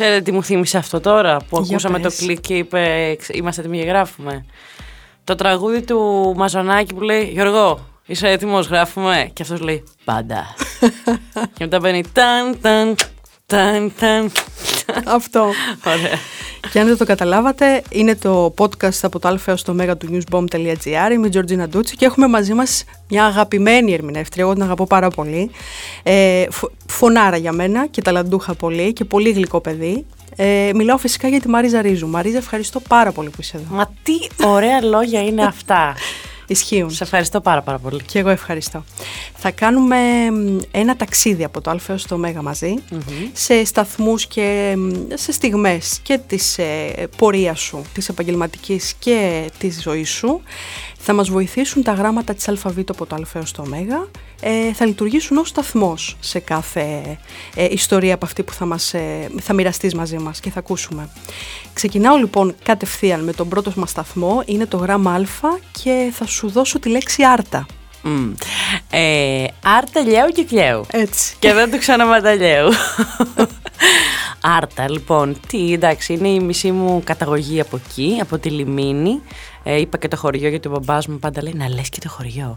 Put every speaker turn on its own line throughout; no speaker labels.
Ξέρετε τι μου θύμισε αυτό τώρα που
Για
ακούσαμε
πες.
το κλικ και είπε είμαστε έτοιμοι για γράφουμε. Το τραγούδι του Μαζονάκη που λέει Γιώργο, είσαι έτοιμος, γράφουμε. Και αυτός λέει πάντα. και μετά μπαίνει ταν ταν ταν ταν.
Αυτό.
Ωραία.
Και αν δεν το καταλάβατε, είναι το podcast από το α έως το μέγα του newsbomb.gr. Είμαι η Τζορτζίνα Ντούτσι και έχουμε μαζί μας μια αγαπημένη ερμηνεύτρια. Εγώ την αγαπώ πάρα πολύ. Ε, φω- φωνάρα για μένα και ταλαντούχα πολύ και πολύ γλυκό παιδί. Ε, μιλάω φυσικά για τη Μαρίζα Ρίζου. Μαρίζα, ευχαριστώ πάρα πολύ που είσαι εδώ.
Μα τι ωραία λόγια είναι αυτά.
Ισχύουν.
Σε ευχαριστώ πάρα πάρα πολύ.
Και εγώ ευχαριστώ. Θα κάνουμε μ, ένα ταξίδι από το Α έως το Μέγα μαζί, σε σταθμούς και μ, σε στιγμές και της ε, πορείας σου, της επαγγελματικής και της ζωής σου. Θα μας βοηθήσουν τα γράμματα της αλφαβήτου από το Α έως το Μέγα. Ε, θα λειτουργήσουν ως σταθμός σε κάθε ε, ιστορία από αυτή που θα, μας, ε, θα μοιραστείς μαζί μας και θα ακούσουμε. Ξεκινάω λοιπόν κατευθείαν με τον πρώτο μας σταθμό, είναι το γράμμα Α και θα σου δώσω τη λέξη άρτα.
Μμ. Ε, Άρτα λιάου και κλαίου.
Έτσι.
Και δεν το ξαναματαλιέου. Άρτα, λοιπόν. Τι, εντάξει, είναι η μισή μου καταγωγή από εκεί, από τη Λιμίνη. Ε, είπα και το χωριό γιατί ο μπαμπάς μου πάντα λέει να λες και το χωριό.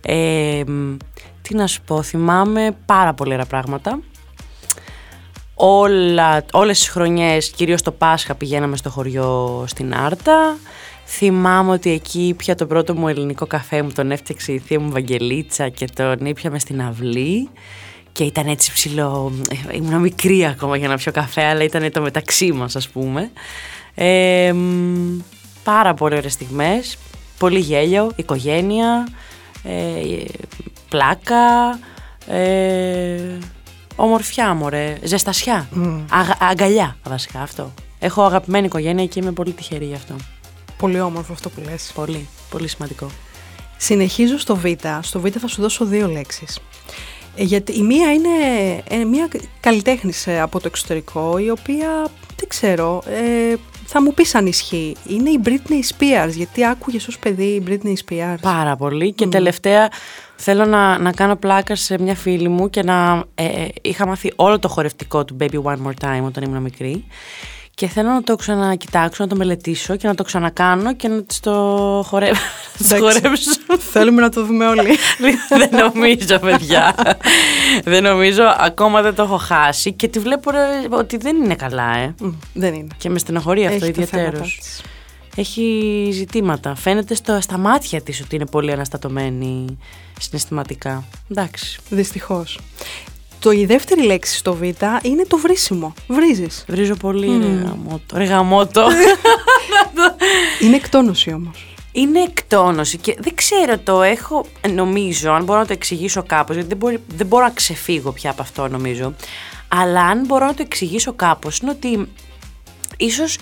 Ε, μ, τι να σου πω, θυμάμαι πάρα πολύ ωραία πράγματα. Όλα, όλες τις χρονιές, κυρίως το Πάσχα, πηγαίναμε στο χωριό στην Άρτα. Θυμάμαι ότι εκεί πια το πρώτο μου ελληνικό καφέ μου τον έφτιαξε η θεία μου Βαγγελίτσα και τον ήπιαμε στην αυλή. Και ήταν έτσι ψηλό, ε, ήμουν μικρή ακόμα για να πιω καφέ, αλλά ήταν το μεταξύ μας ας πούμε. Ε, μ, πάρα πολύ ωραίες στιγμές, πολύ γέλιο, οικογένεια, ε, πλάκα, ε, ομορφιά μωρέ, ζεστασιά, Αγα- αγκαλιά βασικά αυτό. Έχω αγαπημένη οικογένεια και είμαι πολύ τυχερή γι' αυτό.
Πολύ όμορφο αυτό που λες.
Πολύ, πολύ σημαντικό.
Συνεχίζω στο Β. Στο Β θα σου δώσω δύο λέξεις. Ε, γιατί η μία είναι ε, μία καλλιτέχνης ε, από το εξωτερικό, η οποία, δεν ξέρω, ε, θα μου πεις αν ισχύει. Είναι η Britney Spears, γιατί άκουγες ως παιδί η Britney Spears.
Πάρα πολύ. Και τελευταία θέλω να, να κάνω πλάκας σε μια φίλη μου και να ε, ε, είχα μάθει όλο το χορευτικό του Baby One More Time όταν ήμουν μικρή. Και θέλω να το ξανακοιτάξω, να το μελετήσω και να το ξανακάνω και να της το χορε... να της
Εντάξει.
χορέψω.
Θέλουμε να το δούμε όλοι.
δεν νομίζω, παιδιά. δεν νομίζω. Ακόμα δεν το έχω χάσει και τη βλέπω ρε, ότι δεν είναι καλά, ε.
Μ, δεν είναι.
Και με στενοχωρεί αυτό
Έχει τα θέματα
ιδιαίτερως.
της.
Έχει ζητήματα. Φαίνεται στο, στα μάτια της ότι είναι πολύ αναστατωμένη συναισθηματικά. Εντάξει.
Δυστυχώς. Το, η δεύτερη λέξη στο Β είναι το βρίσιμο. Βρίζεις.
Βρίζω πολύ ρε γαμότο. Ρε γαμότο.
Είναι εκτόνωση όμως.
είναι εκτόνωση και δεν ξέρω το έχω, νομίζω, αν μπορώ να το εξηγήσω κάπως, γιατί δεν, μπορεί, δεν μπορώ να ξεφύγω πια από αυτό νομίζω, αλλά αν μπορώ να το εξηγήσω κάπως είναι ότι ίσως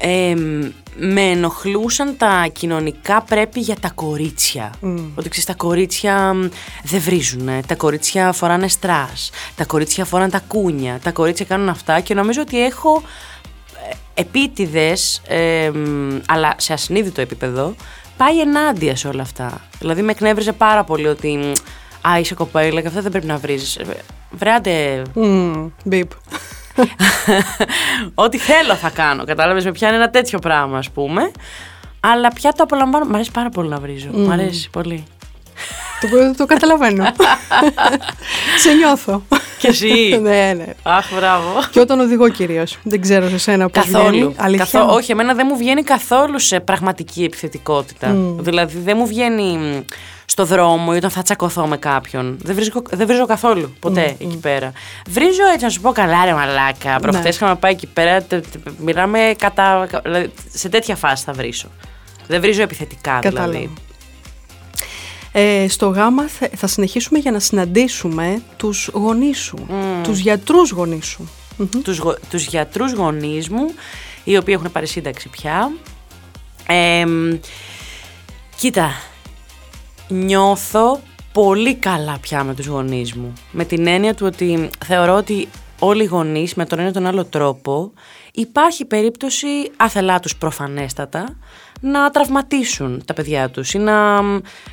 εμ, με ενοχλούσαν τα κοινωνικά πρέπει για τα κορίτσια. Ότι ξέρεις, τα κορίτσια μ, δεν βρίζουν, τα κορίτσια φοράνε στρας, τα κορίτσια φοράνε τα κούνια, τα κορίτσια κάνουν αυτά και νομίζω ότι έχω ε, επίτηδες, εμ, αλλά σε ασυνείδητο επίπεδο, πάει ενάντια σε όλα αυτά. Δηλαδή με εκνεύριζε πάρα πολύ ότι μ, «Α, είσαι κοπέλα και αυτά δεν πρέπει να βρίζεις». Ε, Βρέατε,
Μμ, Μπιπ.
ό,τι θέλω θα κάνω. Κατάλαβες με πιάνει ένα τέτοιο πράγμα, ας πούμε. Αλλά πια το απολαμβάνω. Μ' αρέσει πάρα πολύ να βρίζω. Μ' αρέσει πολύ.
Το, το καταλαβαίνω. Σε νιώθω.
Και εσύ.
ναι, ναι.
Αχ, μπράβο.
Και όταν οδηγώ κυρίως. Δεν ξέρω σε σένα πώς
Καθόλου.
βγαίνει. Αλήθεια.
Καθό- όχι, εμένα δεν μου βγαίνει καθόλου σε πραγματική επιθετικότητα. Δηλαδή δεν μου βγαίνει μ, στο δρόμο ή όταν θα τσακωθώ με κάποιον. Δεν βρίζω, δεν βρίζω καθόλου ποτέ εκεί πέρα. Βρίζω έτσι να σου πω καλά, ρε μαλάκα. Προχθέ
Ναι.
είχαμε πάει εκεί πέρα. τε- τε- Μιλάμε κατά. Δηλαδή, σε τέτοια φάση θα βρίσω. Δεν βρίζω επιθετικά
Κατάλαβα.
δηλαδή.
Ε, στο γάμα θα, θα συνεχίσουμε για να συναντήσουμε τους γονείς σου, τους γιατρούς γονείς σου. Μμμ.
τους, γο- τους γιατρούς γονείς μου, οι οποίοι έχουν πάρει σύνταξη πια. Ε, μ, κοίτα, νιώθω πολύ καλά πια με τους γονείς μου. Με την έννοια του ότι θεωρώ ότι όλοι οι γονείς με τον ένα ή τον άλλο τρόπο υπάρχει περίπτωση άθελά τους προφανέστατα να τραυματίσουν τα παιδιά τους ή να,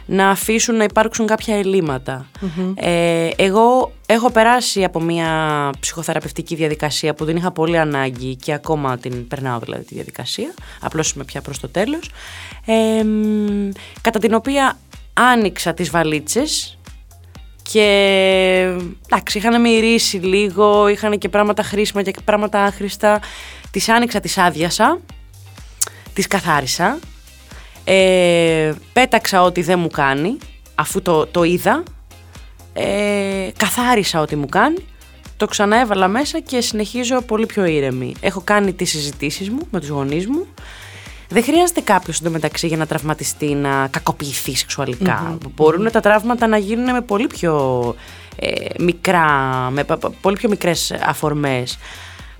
να αφήσουν να υπάρξουν κάποια ελλείμματα. Ε, εγώ έχω περάσει από μια ψυχοθεραπευτική διαδικασία που δεν είχα πολύ ανάγκη και ακόμα την περνάω δηλαδή τη διαδικασία, απλώς είμαι πια προς το τέλος, ε, κατά την οποία άνοιξα τις βαλίτσες και εντάξει, είχαν μυρίσει λίγο, είχαν και πράγματα χρήσιμα και πράγματα άχρηστα. Τις άνοιξα, τις άδειασα, τις καθάρισα, ε, πέταξα ό,τι δεν μου κάνει, αφού το, το είδα, ε, καθάρισα ό,τι μου κάνει, το ξαναέβαλα μέσα και συνεχίζω πολύ πιο ήρεμη. Έχω κάνει τις συζητήσεις μου με τους γονείς μου, δεν χρειάζεται κάποιος εντωμεταξύ για να τραυματιστεί, να κακοποιηθεί Μπορούν τα τραύματα να γίνουν με πολύ πιο ε, μικρά, με πολύ πιο μικρές αφορμές.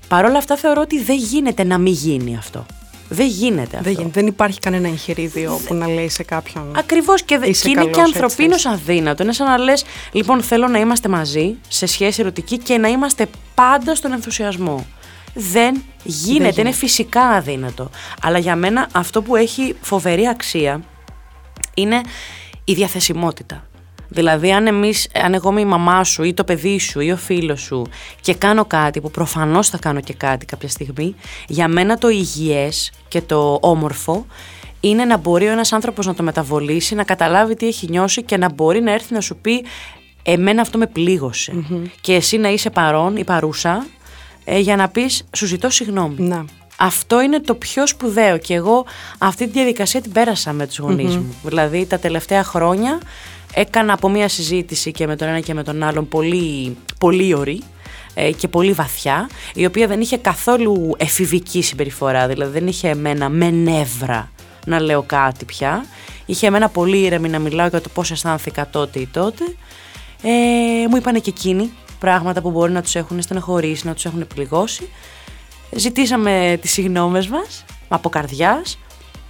Παρ' όλα αυτά θεωρώ ότι δεν γίνεται να μην γίνει αυτό. Δεν γίνεται αυτό.
Δεν, δεν υπάρχει κανένα εγχειρίδιο που να λέει σε κάποιον.
Ακριβώς και, και είναι και ανθρωπίνω αδύνατο. Είναι σαν να λες: Λοιπόν, θέλω να είμαστε μαζί σε σχέση ερωτική και να είμαστε πάντα στον ενθουσιασμό δεν γίνεται, είναι φυσικά αδύνατο. Αλλά για μένα αυτό που έχει φοβερή αξία είναι η διαθεσιμότητα. Δηλαδή, αν, εμείς, αν εγώ είμαι η μαμά σου ή το παιδί σου ή ο φίλος σου και κάνω κάτι που προφανώς θα κάνω και κάτι κάποια στιγμή, για μένα το υγιές και το όμορφο είναι να μπορεί ο ένας άνθρωπος να το μεταβολήσει, να καταλάβει τι έχει νιώσει και να μπορεί να έρθει να σου πει εμένα αυτό με πληγωσε Και εσύ να είσαι παρόν ή παρούσα ε, για να πεις σου ζητώ συγγνώμη.
Να.
Αυτό είναι το πιο σπουδαίο και εγώ αυτή τη διαδικασία την πέρασα με τους γονεις μου. Δηλαδή τα τελευταία χρόνια έκανα από μία συζήτηση και με τον ένα και με τον άλλον πολύ, πολύ ωρή ε, και πολύ βαθιά, η οποία δεν είχε καθόλου εφηβική συμπεριφορά, δηλαδή δεν είχε εμένα με νεύρα να λέω κάτι πια. Είχε εμένα πολύ ήρεμη να μιλάω για το πώς αισθάνθηκα τότε ή τότε. Ε, μου είπανε και εκείνοι πράγματα που μπορεί να τους έχουν στενοχωρήσει, να τους έχουν πληγώσει. Ζητήσαμε τις συγνώμες μας από καρδιάς,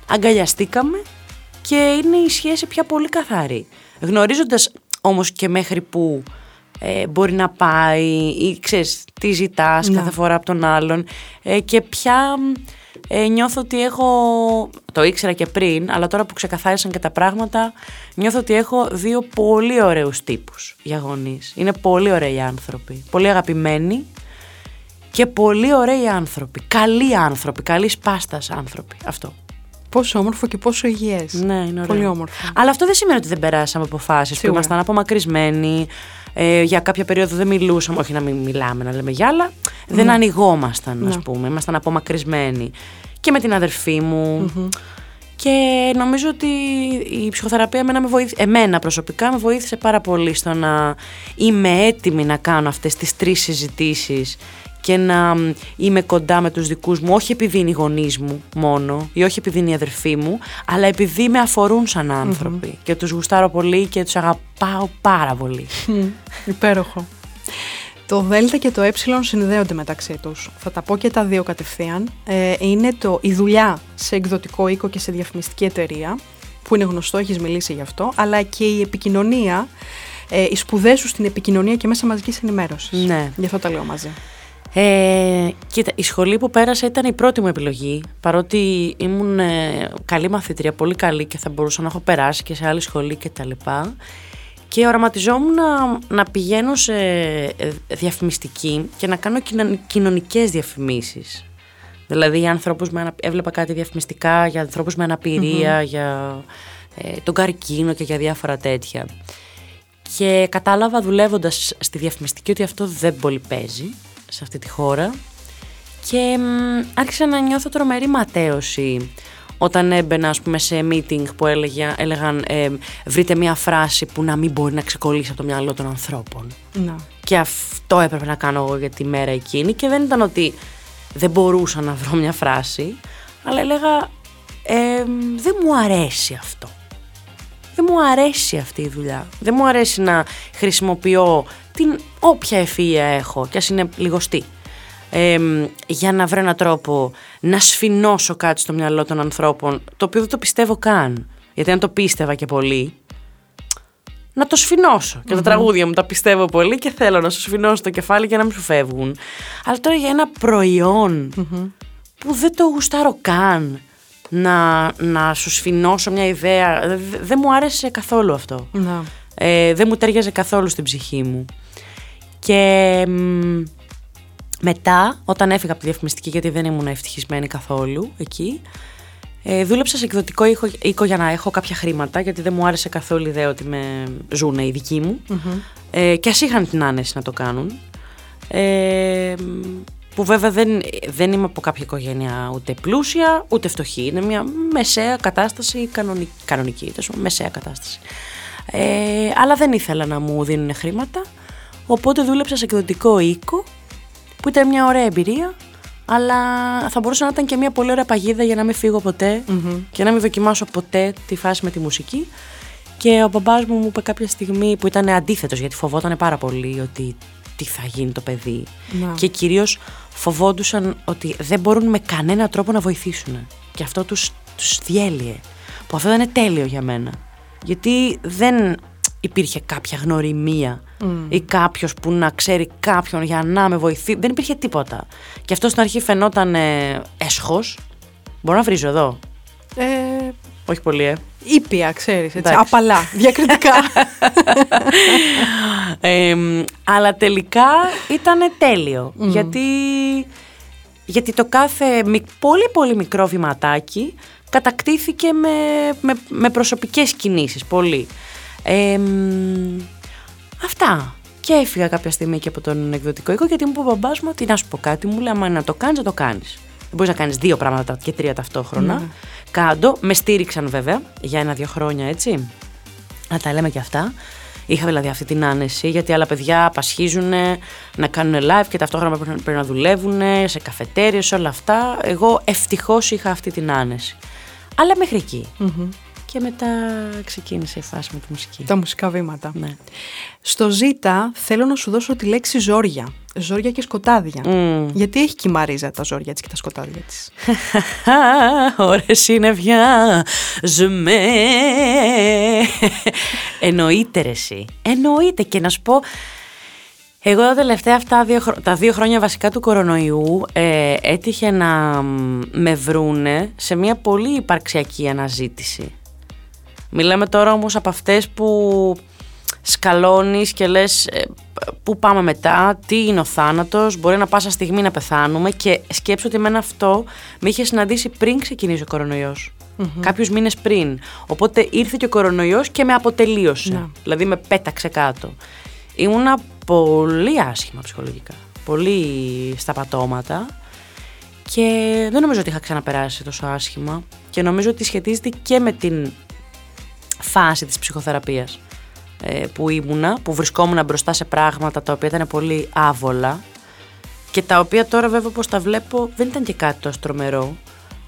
αγκαλιαστήκαμε και είναι η σχέση πια πολύ καθαρή. Γνωρίζοντας όμως και μέχρι που ε, μπορεί να πάει ή ξέρεις τι ζητάς ναι. κάθε φορά από τον άλλον ε, και πια ε, νιώθω ότι έχω, το ήξερα και πριν, αλλά τώρα που ξεκαθάρισαν και τα πράγματα, νιώθω ότι έχω δύο πολύ ωραίους τύπους για γονείς. Είναι πολύ ωραίοι άνθρωποι, πολύ αγαπημένοι και πολύ ωραίοι άνθρωποι, καλοί άνθρωποι, καλή πάστας άνθρωποι, αυτό.
Πόσο όμορφο και πόσο υγιές.
Ναι, είναι ωραίο.
Πολύ όμορφο.
Αλλά αυτό δεν σημαίνει ότι δεν περάσαμε αποφάσεις που ήμασταν απομακρυσμένοι. Ε, για κάποια περίοδο δεν μιλούσαμε. Όχι να μην μιλάμε, να λέμε για άλλα. Δεν ναι. ανοιγόμασταν, ας ναι. πούμε. Ήμασταν απομακρυσμένοι. Και με την αδερφή μου. Και νομίζω ότι η ψυχοθεραπεία εμένα, με βοήθησε, εμένα προσωπικά με βοήθησε πάρα πολύ στο να είμαι έτοιμη να κάνω αυτές τις τρεις συζητήσεις και να είμαι κοντά με τους δικούς μου, όχι επειδή είναι οι γονείς μου μόνο ή όχι επειδή είναι η αδερφή μου, αλλά επειδή με αφορούν σαν ανθρωποι και τους γουστάρω πολύ και τους αγαπάω πάρα πολύ.
Υπέροχο. Το Δέλτα και το Ε συνδέονται μεταξύ τους. Θα τα πω και τα δύο κατευθείαν. Ε, είναι το, η δουλειά σε εκδοτικό οίκο και σε διαφημιστική εταιρεία, που είναι γνωστό, έχεις μιλήσει γι' αυτό, αλλά και η επικοινωνία, ε, οι σπουδές σου στην επικοινωνία και μέσα μαζικής ενημέρωσης.
Ναι.
Γι' αυτό τα λέω μαζί.
Ε, κοίτα, η σχολή που πέρασα ήταν η πρώτη μου επιλογή, παρότι ήμουν ε, καλή μαθήτρια, πολύ καλή και θα μπορούσα να έχω περάσει και σε άλλη σχολή κτλ. Και οραματιζόμουν να, να πηγαίνω σε ε, διαφημιστική και να κάνω κοινωνικές διαφημίσεις. Δηλαδή για ανθρώπους με, έβλεπα κάτι διαφημιστικά για ανθρώπους με αναπηρια για ε, τον καρκίνο και για διάφορα τέτοια. Και κατάλαβα δουλεύοντας στη διαφημιστική ότι αυτό δεν πολύ παίζει σε αυτή τη χώρα και άρχισα να νιώθω τρομερή ματέωση όταν έμπαινα ας πούμε σε meeting που έλεγε, έλεγαν ε, βρείτε μια φράση που να μην μπορεί να ξεκολλήσει από το μυαλό των ανθρώπων.
Να.
Και αυτό έπρεπε να κάνω εγώ για τη μέρα εκείνη και δεν ήταν ότι δεν μπορούσα να βρω μια φράση, αλλά έλεγα ε, δεν μου αρέσει αυτό. Δεν μου αρέσει αυτή η δουλειά. Δεν μου αρέσει να χρησιμοποιώ την όποια ευφυΐα έχω και ας είναι λιγοστή για να βρω έναν τρόπο να σφινώσω κάτι στο μυαλό των ανθρώπων, το οποίο δεν το πιστεύω καν. Γιατί αν το πίστευα και πολύ, να το σφινώσω. Και τα τραγούδια μου τα πιστεύω πολύ και θέλω να σου σφινώσω το κεφάλι για να μην σου φεύγουν. Αλλά τώρα για ένα που δεν το γουστάρω καν να, να σου σφινώσω μια ιδέα. Δε- Δεν μου άρεσε καθόλου αυτό.
Να.
Ε, δεν μου τέριαζε καθόλου στην ψυχή μου. Και μ, μετά, όταν έφυγα από τη διαφημιστική, γιατί δεν ήμουν ευτυχισμένη καθόλου εκεί, ε, δούλεψα σε εκδοτικό οίκο, οίκο για να έχω κάποια χρήματα, γιατί δεν μου άρεσε καθόλου η ιδέα ότι με ζουνε οι δικοί μου. Ε, και ας είχαν την άνεση να το κάνουν. Ε, μ, που βέβαια δεν, δεν είμαι από κάποια οικογένεια ούτε πλούσια ούτε φτωχή. Είναι μια μεσαία κατάσταση, κανονική, κανονική τέλος πάντων, μεσαία κατάσταση. Ε, αλλά δεν ήθελα να μου δίνουν χρήματα, οπότε δούλεψα σε εκδοτικό οίκο, που ήταν μια ωραία εμπειρία, αλλά θα μπορούσε να ήταν και μια πολύ ωραία παγίδα για να μην φύγω ποτέ και να μην δοκιμάσω ποτέ τη φάση με τη μουσική. Και ο μπαμπάς μου μου είπε κάποια στιγμή που ήταν αντίθετος γιατί φοβόταν πάρα πολύ ότι τι θα γίνει το παιδί.
Να.
Και κυρίως φοβόντουσαν ότι δεν μπορούν με κανένα τρόπο να βοηθήσουν. Και αυτό τους, τους διέλυε. Που αυτό δεν είναι τέλειο για μένα. Γιατί δεν υπήρχε κάποια γνωριμία ή κάποιος που να ξέρει κάποιον για να με βοηθεί. Δεν υπήρχε τίποτα. Και αυτό στην αρχή φαινόταν ε, έσχος. Μπορώ να βρίζω εδώ;
Ε,
Όχι πολύ, ε.
ήπια, ξέρεις, έτσι,
Εντάξει.
απαλά, διακριτικά.
Ε, αλλά τελικά ήταν τέλειο. Γιατί, γιατί το κάθε μικ- πολύ πολύ μικρό βηματάκι κατακτήθηκε με, με, με προσωπικές κινήσεις. Πολύ. Ε, μ, αυτά. Και έφυγα κάποια στιγμή και από τον εκδοτικό οίκο γιατί μου είπε ο μπαμπάς μου ότι να σου πω κάτι. Μου λέει, άμα είναι να το κάνεις, να το κάνεις. Δεν μπορείς να κάνεις δύο πράγματα και τρία ταυτόχρονα. Κάντο. Με στήριξαν βέβαια για ένα-δύο χρόνια έτσι. Να τα λέμε και αυτά. Είχα δηλαδή αυτή την άνεση, γιατί άλλα παιδιά απασχίζουν να κάνουν live και ταυτόχρονα πρέπει να- πρέπει να δουλεύουν σε καφετέριες, όλα αυτά. Εγώ ευτυχώς είχα αυτή την άνεση. Αλλά μέχρι εκεί. Και μετά ξεκίνησε η φάση με τη μουσική.
Τα μουσικά βήματα.
Ναι.
Στο Ζήτα θέλω να σου δώσω τη λέξη ζόρια. Ζόρια και σκοτάδια.
Μμμ.
Γιατί έχει και η Μαρίζα τα ζόρια της και τα σκοτάδια της;
Ωραία συννεφιά, ζμέ. Εννοείται ρε εσύ. Εννοείται και να σου πω, εγώ τα τελευταία αυτά δύο, χρο- τα δύο χρόνια βασικά του κορονοϊού ε, έτυχε να μ, με βρούνε σε μια πολύ υπαρξιακή αναζήτηση. Μιλάμε τώρα όμως από αυτές που σκαλώνεις και λες ε, πού πάμε μετά, τι είναι ο θάνατος, μπορεί να πάσα στιγμή να πεθάνουμε και σκέψω ότι εμένα αυτό με είχε συναντήσει πριν ξεκινήσει ο κορονοϊός. Κάποιους μήνες πριν. Οπότε ήρθε και ο κορονοϊός και με αποτελείωσε.
Να.
Δηλαδή με πέταξε κάτω. Ήμουνα πολύ άσχημα ψυχολογικά. Πολύ στα πατώματα. Και δεν νομίζω ότι είχα ξαναπεράσει τόσο άσχημα. Και νομίζω ότι σχετίζεται και με την φάση της ψυχοθεραπείας ε, που ήμουνα, που βρισκόμουν μπροστά σε πράγματα τα οποία ήταν πολύ άβολα και τα οποία τώρα βέβαια όπως τα βλέπω δεν ήταν και κάτι τόσο τρομερό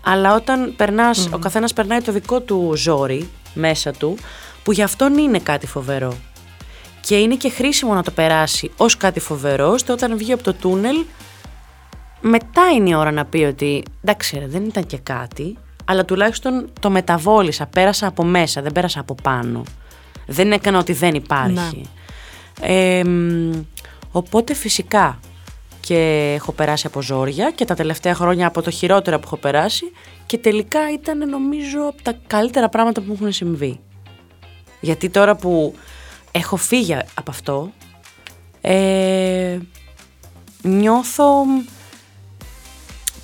αλλά όταν περνάς, ο καθένας περνάει το δικό του ζόρι μέσα του που γι' αυτόν είναι κάτι φοβερό. Και είναι και χρήσιμο να το περάσει ως κάτι φοβερό ώστε όταν βγει από το τούνελ μετά είναι η ώρα να πει ότι εντάξει ρε, δεν ήταν και κάτι, αλλά τουλάχιστον το μεταβόλησα, πέρασα από μέσα, δεν πέρασα από πάνω. Δεν έκανα ότι δεν υπάρχει. Ε, μ, οπότε φυσικά και έχω περάσει από ζόρια και τα τελευταία χρόνια από το χειρότερο που έχω περάσει και τελικά ήταν νομίζω από τα καλύτερα πράγματα που μου έχουν συμβεί. Γιατί τώρα που έχω φύγει από αυτό, ε, νιώθω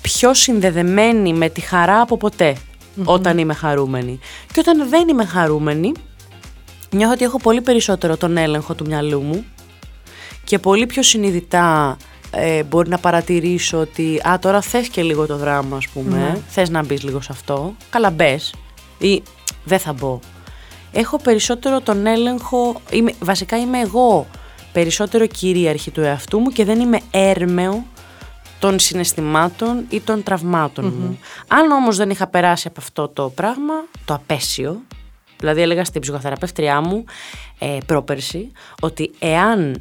πιο συνδεδεμένη με τη χαρά από ποτέ όταν είμαι χαρούμενη. Και όταν δεν είμαι χαρούμενη, νιώθω ότι έχω πολύ περισσότερο τον έλεγχο του μυαλού μου και πολύ πιο συνειδητά ε, μπορεί να παρατηρήσω ότι «Α, τώρα θες και λίγο το δράμα, ας πούμε, θες να μπεις λίγο σε αυτό, καλά μπες» ή «Δεν θα μπω». Έχω περισσότερο τον έλεγχο, είμαι, βασικά είμαι εγώ περισσότερο κυρίαρχη του εαυτού μου και δεν είμαι έρμεο των συναισθημάτων ή των τραυματων μου. Αν όμως δεν είχα περάσει από αυτό το πράγμα, το απέσιο, δηλαδή έλεγα στην ψυχοθεραπεύτριά μου ε, πρόπερση, ότι εάν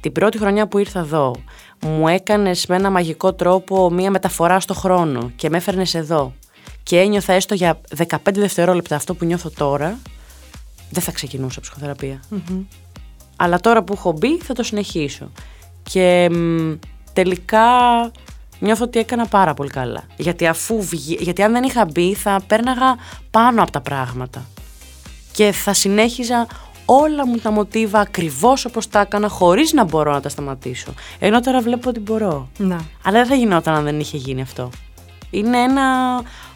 την πρώτη χρονιά που ήρθα εδώ μου έκανες με ένα μαγικό τρόπο μία μεταφορά στο χρόνο και με έφερνες εδώ και ένιωθα έστω για 15 δευτερόλεπτα αυτό που νιώθω τώρα, δεν θα ξεκινούσα ψυχοθεραπεία. Αλλά τώρα που έχω μπει θα το συνεχίσω. Και μ, τελικά νιώθω ότι έκανα πάρα πολύ καλά. Γιατί, αφού βγει, γιατί αν δεν είχα μπει θα πέρναγα πάνω από τα πράγματα. Και θα συνέχιζα όλα μου τα μοτίβα ακριβώς όπως τα έκανα χωρίς να μπορώ να τα σταματήσω. Ενώ τώρα βλέπω ότι μπορώ.
Να.
Αλλά δεν θα γινόταν αν δεν είχε γίνει αυτό. Είναι ένα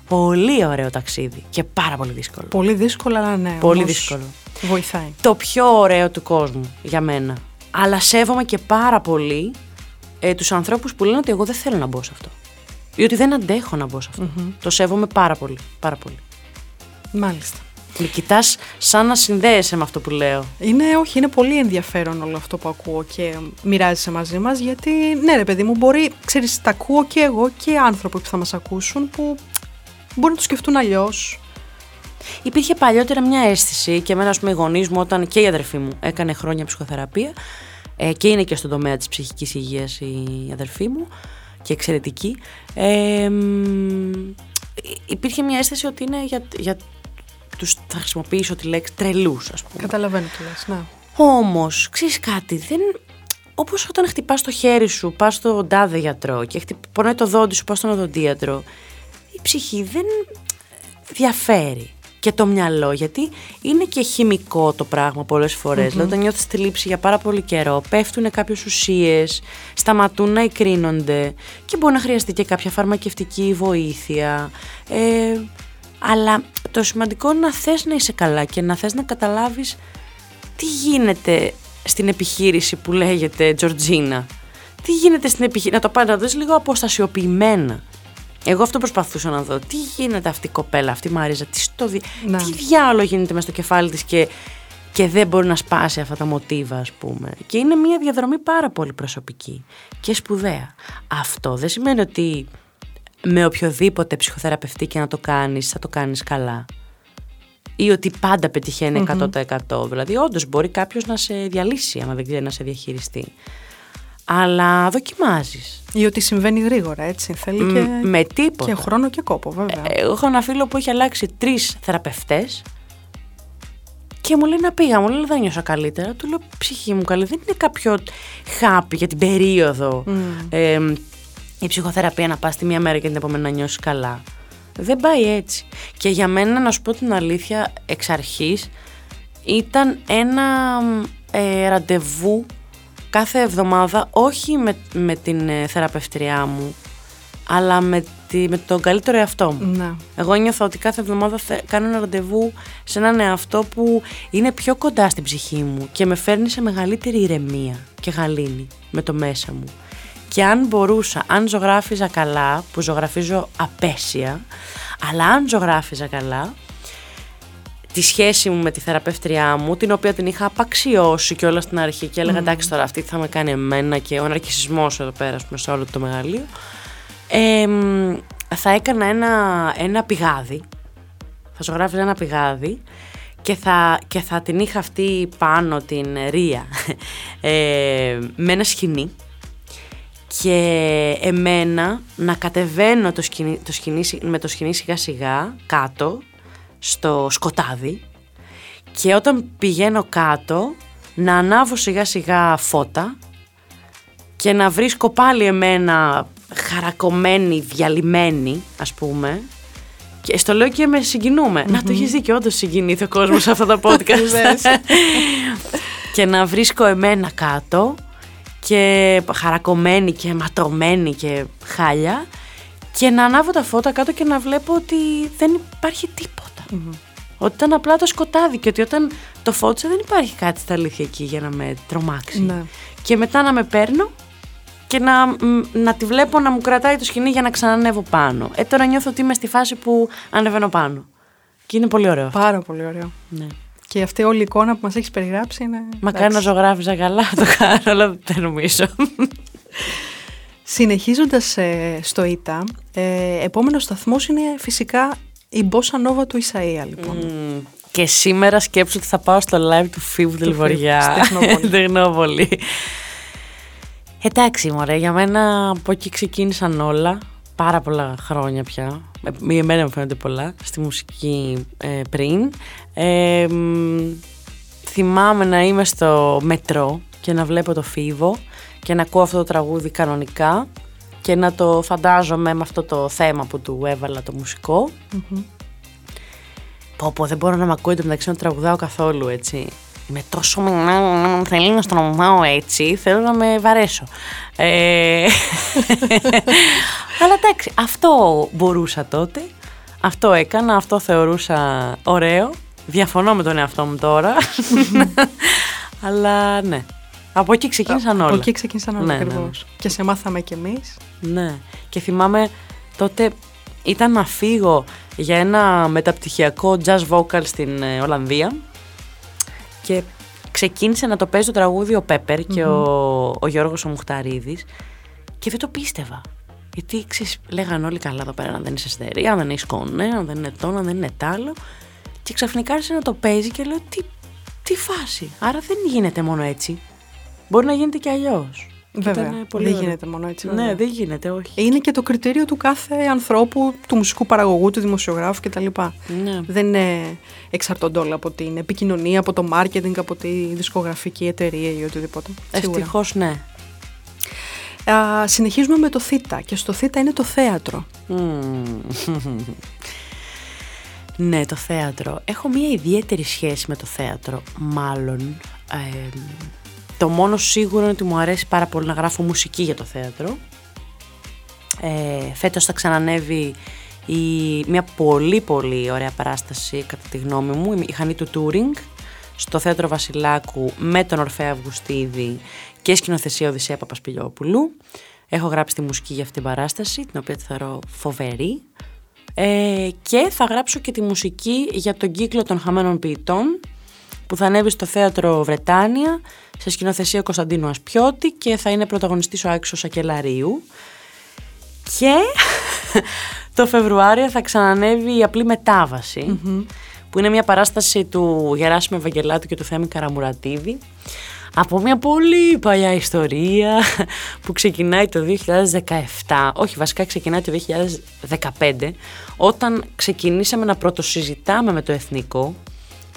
πολύ ωραίο ταξίδι και πάρα πολύ δύσκολο.
Πολύ δύσκολο, αλλά ναι.
Πολύ
όμως
δύσκολο.
Βοηθάει.
Το πιο ωραίο του κόσμου για μένα. Αλλά σέβομαι και πάρα πολύ ε, τους ανθρώπους που λένε ότι εγώ δεν θέλω να μπω σε αυτό. Ή ότι δεν αντέχω να μπω σε αυτο Το σέβομαι πάρα πολύ. Πάρα πολύ.
Μάλιστα.
Με κοιτάς σαν να συνδέεσαι με αυτό που λέω.
Είναι, όχι, είναι πολύ ενδιαφέρον όλο αυτό που ακούω και μοιράζεσαι μαζί μας γιατί, ναι ρε παιδί μου, μπορεί, ξέρεις, τα ακούω και εγώ και άνθρωποι που θα μας ακούσουν που μπορεί να το σκεφτούν αλλιώς.
Υπήρχε παλιότερα μια αίσθηση και εμένα, ας πούμε, οι γονείς μου, όταν και η αδερφή μου έκανε χρόνια ψυχοθεραπεία ε, και είναι και στον τομέα της ψυχικής υγείας η αδερφή μου και εξαιρετική. Ε, μ, υπήρχε μια αίσθηση ότι είναι για, για τους, θα χρησιμοποιήσω τη λέξη τρελούς ας πούμε.
Καταλαβαίνω τι λες, ναι.
Όμως, ξέρεις κάτι, δεν... Όπως όταν χτυπάς το χέρι σου, πας στον τάδε γιατρό και χτυπ... πονάει το δόντι σου, πας στον οδοντίατρο, η ψυχή δεν διαφέρει και το μυαλό, γιατί είναι και χημικό το πράγμα πολλές φορές. Δηλαδή, όταν νιώθεις τη λήψη για πάρα πολύ καιρό, πέφτουν κάποιες ουσίες, σταματούν να εκρίνονται και μπορεί να χρειαστεί και κάποια φαρμακευτική βοήθεια. Ε, αλλά το σημαντικό είναι να θες να είσαι καλά και να θες να καταλάβεις τι γίνεται στην επιχείρηση που λέγεται Τζορτζίνα. Τι γίνεται στην επιχείρηση, να το πάρει να δεις λίγο αποστασιοποιημένα. Εγώ αυτό προσπαθούσα να δω. Τι γίνεται αυτή η κοπέλα, αυτή η Μαρίζα, τι, στο δι...
Να.
τι διάολο γίνεται μέσα στο κεφάλι της και, και δεν μπορεί να σπάσει αυτά τα μοτίβα ας πούμε. Και είναι μια διαδρομή πάρα πολύ προσωπική και σπουδαία. Αυτό δεν σημαίνει ότι με οποιοδήποτε ψυχοθεραπευτή και να το κάνεις θα το κάνεις καλά. Ή ότι πάντα πετυχαίνει 100%. Δηλαδή όντως μπορεί κάποιος να σε διαλύσει άμα δεν ξέρει να σε διαχειριστεί. Αλλά δοκιμάζεις.
Ή ότι συμβαίνει γρήγορα, έτσι. Θέλει και,
Μ, με τίποτα.
και χρόνο και κόπο, βέβαια.
Ε, Εγώ έχω ένα φίλο που έχει αλλάξει τρεις θεραπευτές και μου λέει να πήγα. Μου λέει δεν νιώσα καλύτερα. Του λέω ψυχή μου καλή. Δεν είναι κάποιο χάπι για την περίοδο. Ε, η ψυχοθεραπεία να πας τη μία μέρα και την επόμενη να νιώσεις καλά. Δεν πάει έτσι. Και για μένα, να σου πω την αλήθεια, εξ αρχής ήταν ένα ε, ραντεβού κάθε εβδομάδα, όχι με, με την ε, θεραπευτριά μου, αλλά με, τη, με τον καλύτερο εαυτό μου.
Να.
Εγώ νιώθω ότι κάθε εβδομάδα θε- κάνω ένα ραντεβού σε έναν εαυτό που είναι πιο κοντά στην ψυχή μου και με φέρνει σε μεγαλύτερη ηρεμία και γαλήνη με το μέσα μου. Και αν μπορούσα, αν ζωγράφιζα καλά, που ζωγραφίζω απέσια, αλλά αν ζωγράφιζα καλά, τη σχέση μου με τη θεραπεύτριά μου, την οποία την είχα απαξιώσει και όλα στην αρχή και έλεγα εντάξει τώρα αυτή τι θα με κάνει εμένα και ο ναρκισισμός εδώ πέρα ας πούμε, σε όλο το μεγαλείο, ε, μ, θα έκανα ένα, ένα πηγάδι, θα ζωγράφιζα ένα πηγάδι και θα, και θα την είχα αυτή πάνω την Ρία ε, με ένα σκηνή και εμένα να κατεβαίνω το σκηνή, το σκηνή, με το σκηνή σιγά σιγά κάτω στο σκοτάδι και όταν πηγαίνω κάτω να ανάβω σιγά σιγά φώτα και να βρίσκω πάλι εμένα χαρακωμένη, διαλυμένη ας πούμε και στο λέω και με συγκινούμε. Να το έχεις δίκιο, όντως συγκινείται ο κόσμος σε αυτά τα podcast. και να βρίσκω εμένα κάτω και χαρακωμένη και ματωμένη και χάλια και να ανάβω τα φώτα κάτω και να βλέπω ότι δεν υπάρχει τίποτα. Ότι ήταν απλά το σκοτάδι και ότι όταν το φώτισα δεν υπάρχει κάτι στα αλήθεια εκεί για να με τρομάξει.
Ναι.
Και μετά να με παίρνω και να, μ, να τη βλέπω να μου κρατάει το σκηνή για να ξανανεύω πάνω. Ε, τώρα νιώθω ότι είμαι στη φάση που ανεβαίνω πάνω. Και είναι πολύ ωραίο αυτό.
Πάρα πολύ ωραίο.
Ναι.
Και αυτή όλη η εικόνα που μας έχεις περιγράψει είναι...
Μακάρι να
εντάξει.
ζωγράφιζα καλά, το κάνω, αλλά δεν νομίζω.
Συνεχίζοντας ε, στο ΙΤΑ, ε, επόμενος σταθμός είναι φυσικά η Μπόσα Νόβα του Ισαΐα, λοιπόν.
Μμμ. Και σήμερα σκέψου ότι θα πάω στο live του Φίβου Δελβοριά.
Φίβου, στη Τεχνόπολη.
Τεχνόπολη. Εντάξει, μωρέ, για μένα από εκεί ξεκίνησαν όλα. Πάρα πολλά χρόνια πια. Ε, Εμένα μου φαίνονται πολλά στη μουσική ε, πριν. Ε, μ, θυμάμαι να είμαι στο μετρό και να βλέπω το Φίβο και να ακούω αυτό το τραγούδι κανονικά και να το φαντάζομαι με αυτό το θέμα που του έβαλα το μουσικό. Πω πω, δεν μπορώ να με ακούει το μεταξύ να τραγουδάω καθόλου έτσι. Είμαι τόσο θέλει να στρομμάω έτσι, θέλω να με βαρέσω. Ε, αλλά εντάξει, αυτό μπορούσα τότε, αυτό έκανα, αυτό θεωρούσα ωραίο. Διαφωνώ με τον εαυτό μου τώρα, αλλά ναι. Από εκεί ξεκίνησαν όλα.
Από εκεί ξεκίνησαν όλα
Ναι, ναι,
ακριβώς.
ναι.
Και σε μάθαμε κι εμείς.
Ναι. Και θυμάμαι τότε ήταν να φύγω για ένα μεταπτυχιακό jazz vocal στην ε, Ολλανδία και ξεκίνησε να το παίζει το τραγούδι ο πεπερ και ο, ο Γιώργος ο Μουχταρίδης και δεν το πίστευα. Γιατί ξέρεις, λέγαν όλοι καλά εδώ πέρα, αν δεν είσαι στερεία, αν δεν έχεις σκονέ, αν δεν είναι τόνο, αν δεν είναι τ' άλλο. Και ξαφνικά άρχισε να το παίζει και λέω τι, τι φάση. Άρα δεν γίνεται μόνο έτσι. Μπορεί να γίνεται και αλλιώς.
Βέβαια, δεν γίνεται μόνο έτσι. βέβαια.
Ναι, δεν γίνεται, όχι.
Είναι και το κριτήριο του κάθε ανθρώπου, του μουσικού παραγωγού, του δημοσιογράφου κτλ.
Ναι.
Δεν είναι εξαρτώνται όλα από την επικοινωνία, από το marketing, από τη δισκογραφική εταιρεία ή οτιδήποτε. Σίγουρα.
Ευτυχώς ναι.
Α, συνεχίζουμε με το θήτα και στο θήτα είναι το θέατρο.
Μμμ. ναι, το θέατρο. Έχω μία ιδιαίτερη σχέση με το θέατρο. Μάλλον. ε, το μόνο σίγουρο είναι ότι μου αρέσει πάρα πολύ να γράφω μουσική για το θέατρο. Ε, φέτος θα ξανανεύει η, μια πολύ πολύ ωραία παράσταση κατά τη γνώμη μου, η Χανή του Τούρινγκ στο Θέατρο Βασιλάκου με τον Ορφέα Αυγουστίδη και σκηνοθεσία Οδυσσέα Παπασπηλιόπουλου. Έχω γράψει τη μουσική για αυτή την παράσταση, την οποία τη θεωρώ φοβερή. Ε, και θα γράψω και τη μουσική για τον κύκλο των χαμένων ποιητών που θα ανέβει στο θέατρο Βρετάνια σε σκηνοθεσία Κωνσταντίνου Ασπιώτη και θα είναι πρωταγωνιστής ο Άξιος Σακελαρίου. Και το Φεβρουάριο θα ξανανεύει η απλή μετάβαση, που είναι μια παράσταση του Γεράσιμου Ευαγγελάτου και του Θέμη Καραμουρατίδη από μια πολύ παλιά ιστορία που ξεκινάει το 2017, όχι βασικά ξεκινάει το 2015, όταν ξεκινήσαμε να πρωτοσυζητάμε με το Εθνικό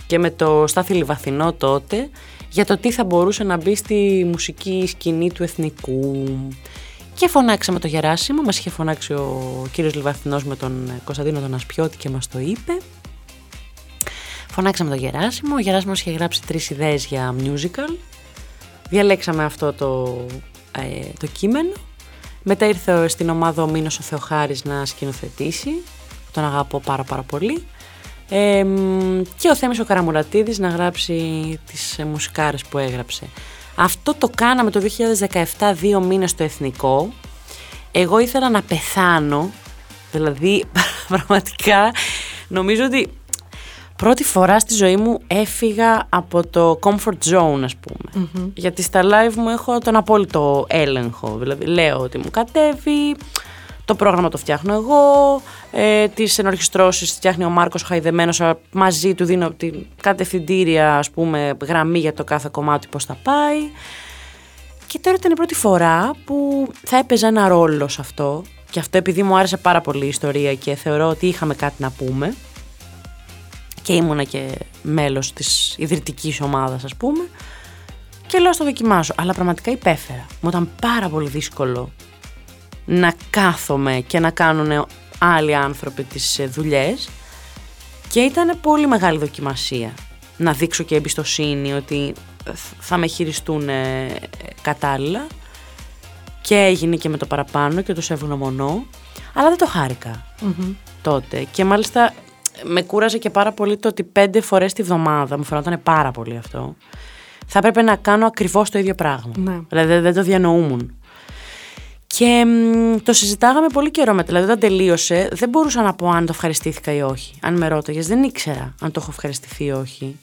και με το Στάθη Λιβαθινό τότε για το τι θα μπορούσε να μπει στη μουσική σκηνή του Εθνικού. Και φωνάξαμε το Γεράσιμο, μας είχε φωνάξει ο κύριος Λιβαθινός με τον Κωνσταντίνο τον Ασπιώτη και μας το είπε. Φωνάξαμε το Γεράσιμο, ο Γεράσιμος είχε γράψει τρεις ιδέες για musical. Διαλέξαμε αυτό το, ε, το κείμενο. Μετά ήρθε στην ομάδα ο Μίνος ο Θεοχάρης να σκηνοθετήσει. Τον αγαπώ πάρα πάρα πολύ. Ε, μ, και ο Θέμης ο Καραμουρατίδης να γράψει τις ε, μουσικάρες που έγραψε. Αυτό το κάναμε το 2017 δύο μήνες στο Εθνικό. Εγώ ήθελα να πεθάνω, δηλαδή πραγματικά νομίζω ότι πρώτη φορά στη ζωή μου έφυγα από το comfort zone ας πούμε. Γιατί στα live μου έχω τον απόλυτο έλεγχο. Δηλαδή λέω ότι μου κατέβει, το πρόγραμμα το φτιάχνω εγώ, ε, τις ενορχιστρώσεις φτιάχνει ο Μάρκος Χαϊδεμένος, α, μαζί του δίνω την κατευθυντήρια ας πούμε γραμμή για το κάθε κομμάτι πώς θα πάει. Και τώρα ήταν η πρώτη φορά που θα έπαιζα ένα ρόλο σε αυτό. Και αυτό επειδή μου άρεσε πάρα πολύ η ιστορία και θεωρώ ότι είχαμε κάτι να πούμε. Και ήμουνα και μέλος της ιδρυτικής ομάδας ας πούμε. Και λέω στο δοκιμάσω. Αλλά πραγματικά υπέφερα. Μου ήταν πάρα πολύ δύσκολο να κάθομαι και να κάνουν άλλοι άνθρωποι τις ε, δουλειές. Και ήταν πολύ μεγάλη δοκιμασία. Να δείξω και εμπιστοσύνη ότι θα με χειριστούν ε, κατάλληλα και έγινε και με το παραπάνω και το ευγνωμονώ αλλά δεν το χαρηκα τότε και μάλιστα με κούραζε και πάρα πολύ το ότι πέντε φορές τη βδομάδα μου φαινόταν πάρα πολύ αυτό θα έπρεπε να κάνω ακριβώς το ίδιο πράγμα
Ναι.
δηλαδή δεν- δεν το διανοούμουν και μ, το συζητάγαμε πολύ καιρό μετά. Δηλαδή, όταν τελείωσε, δεν μπορούσα να πω αν το ευχαριστήθηκα ή όχι. Αν με ρώταγες, δεν ήξερα αν το έχω ευχαριστηθεί ή όχι.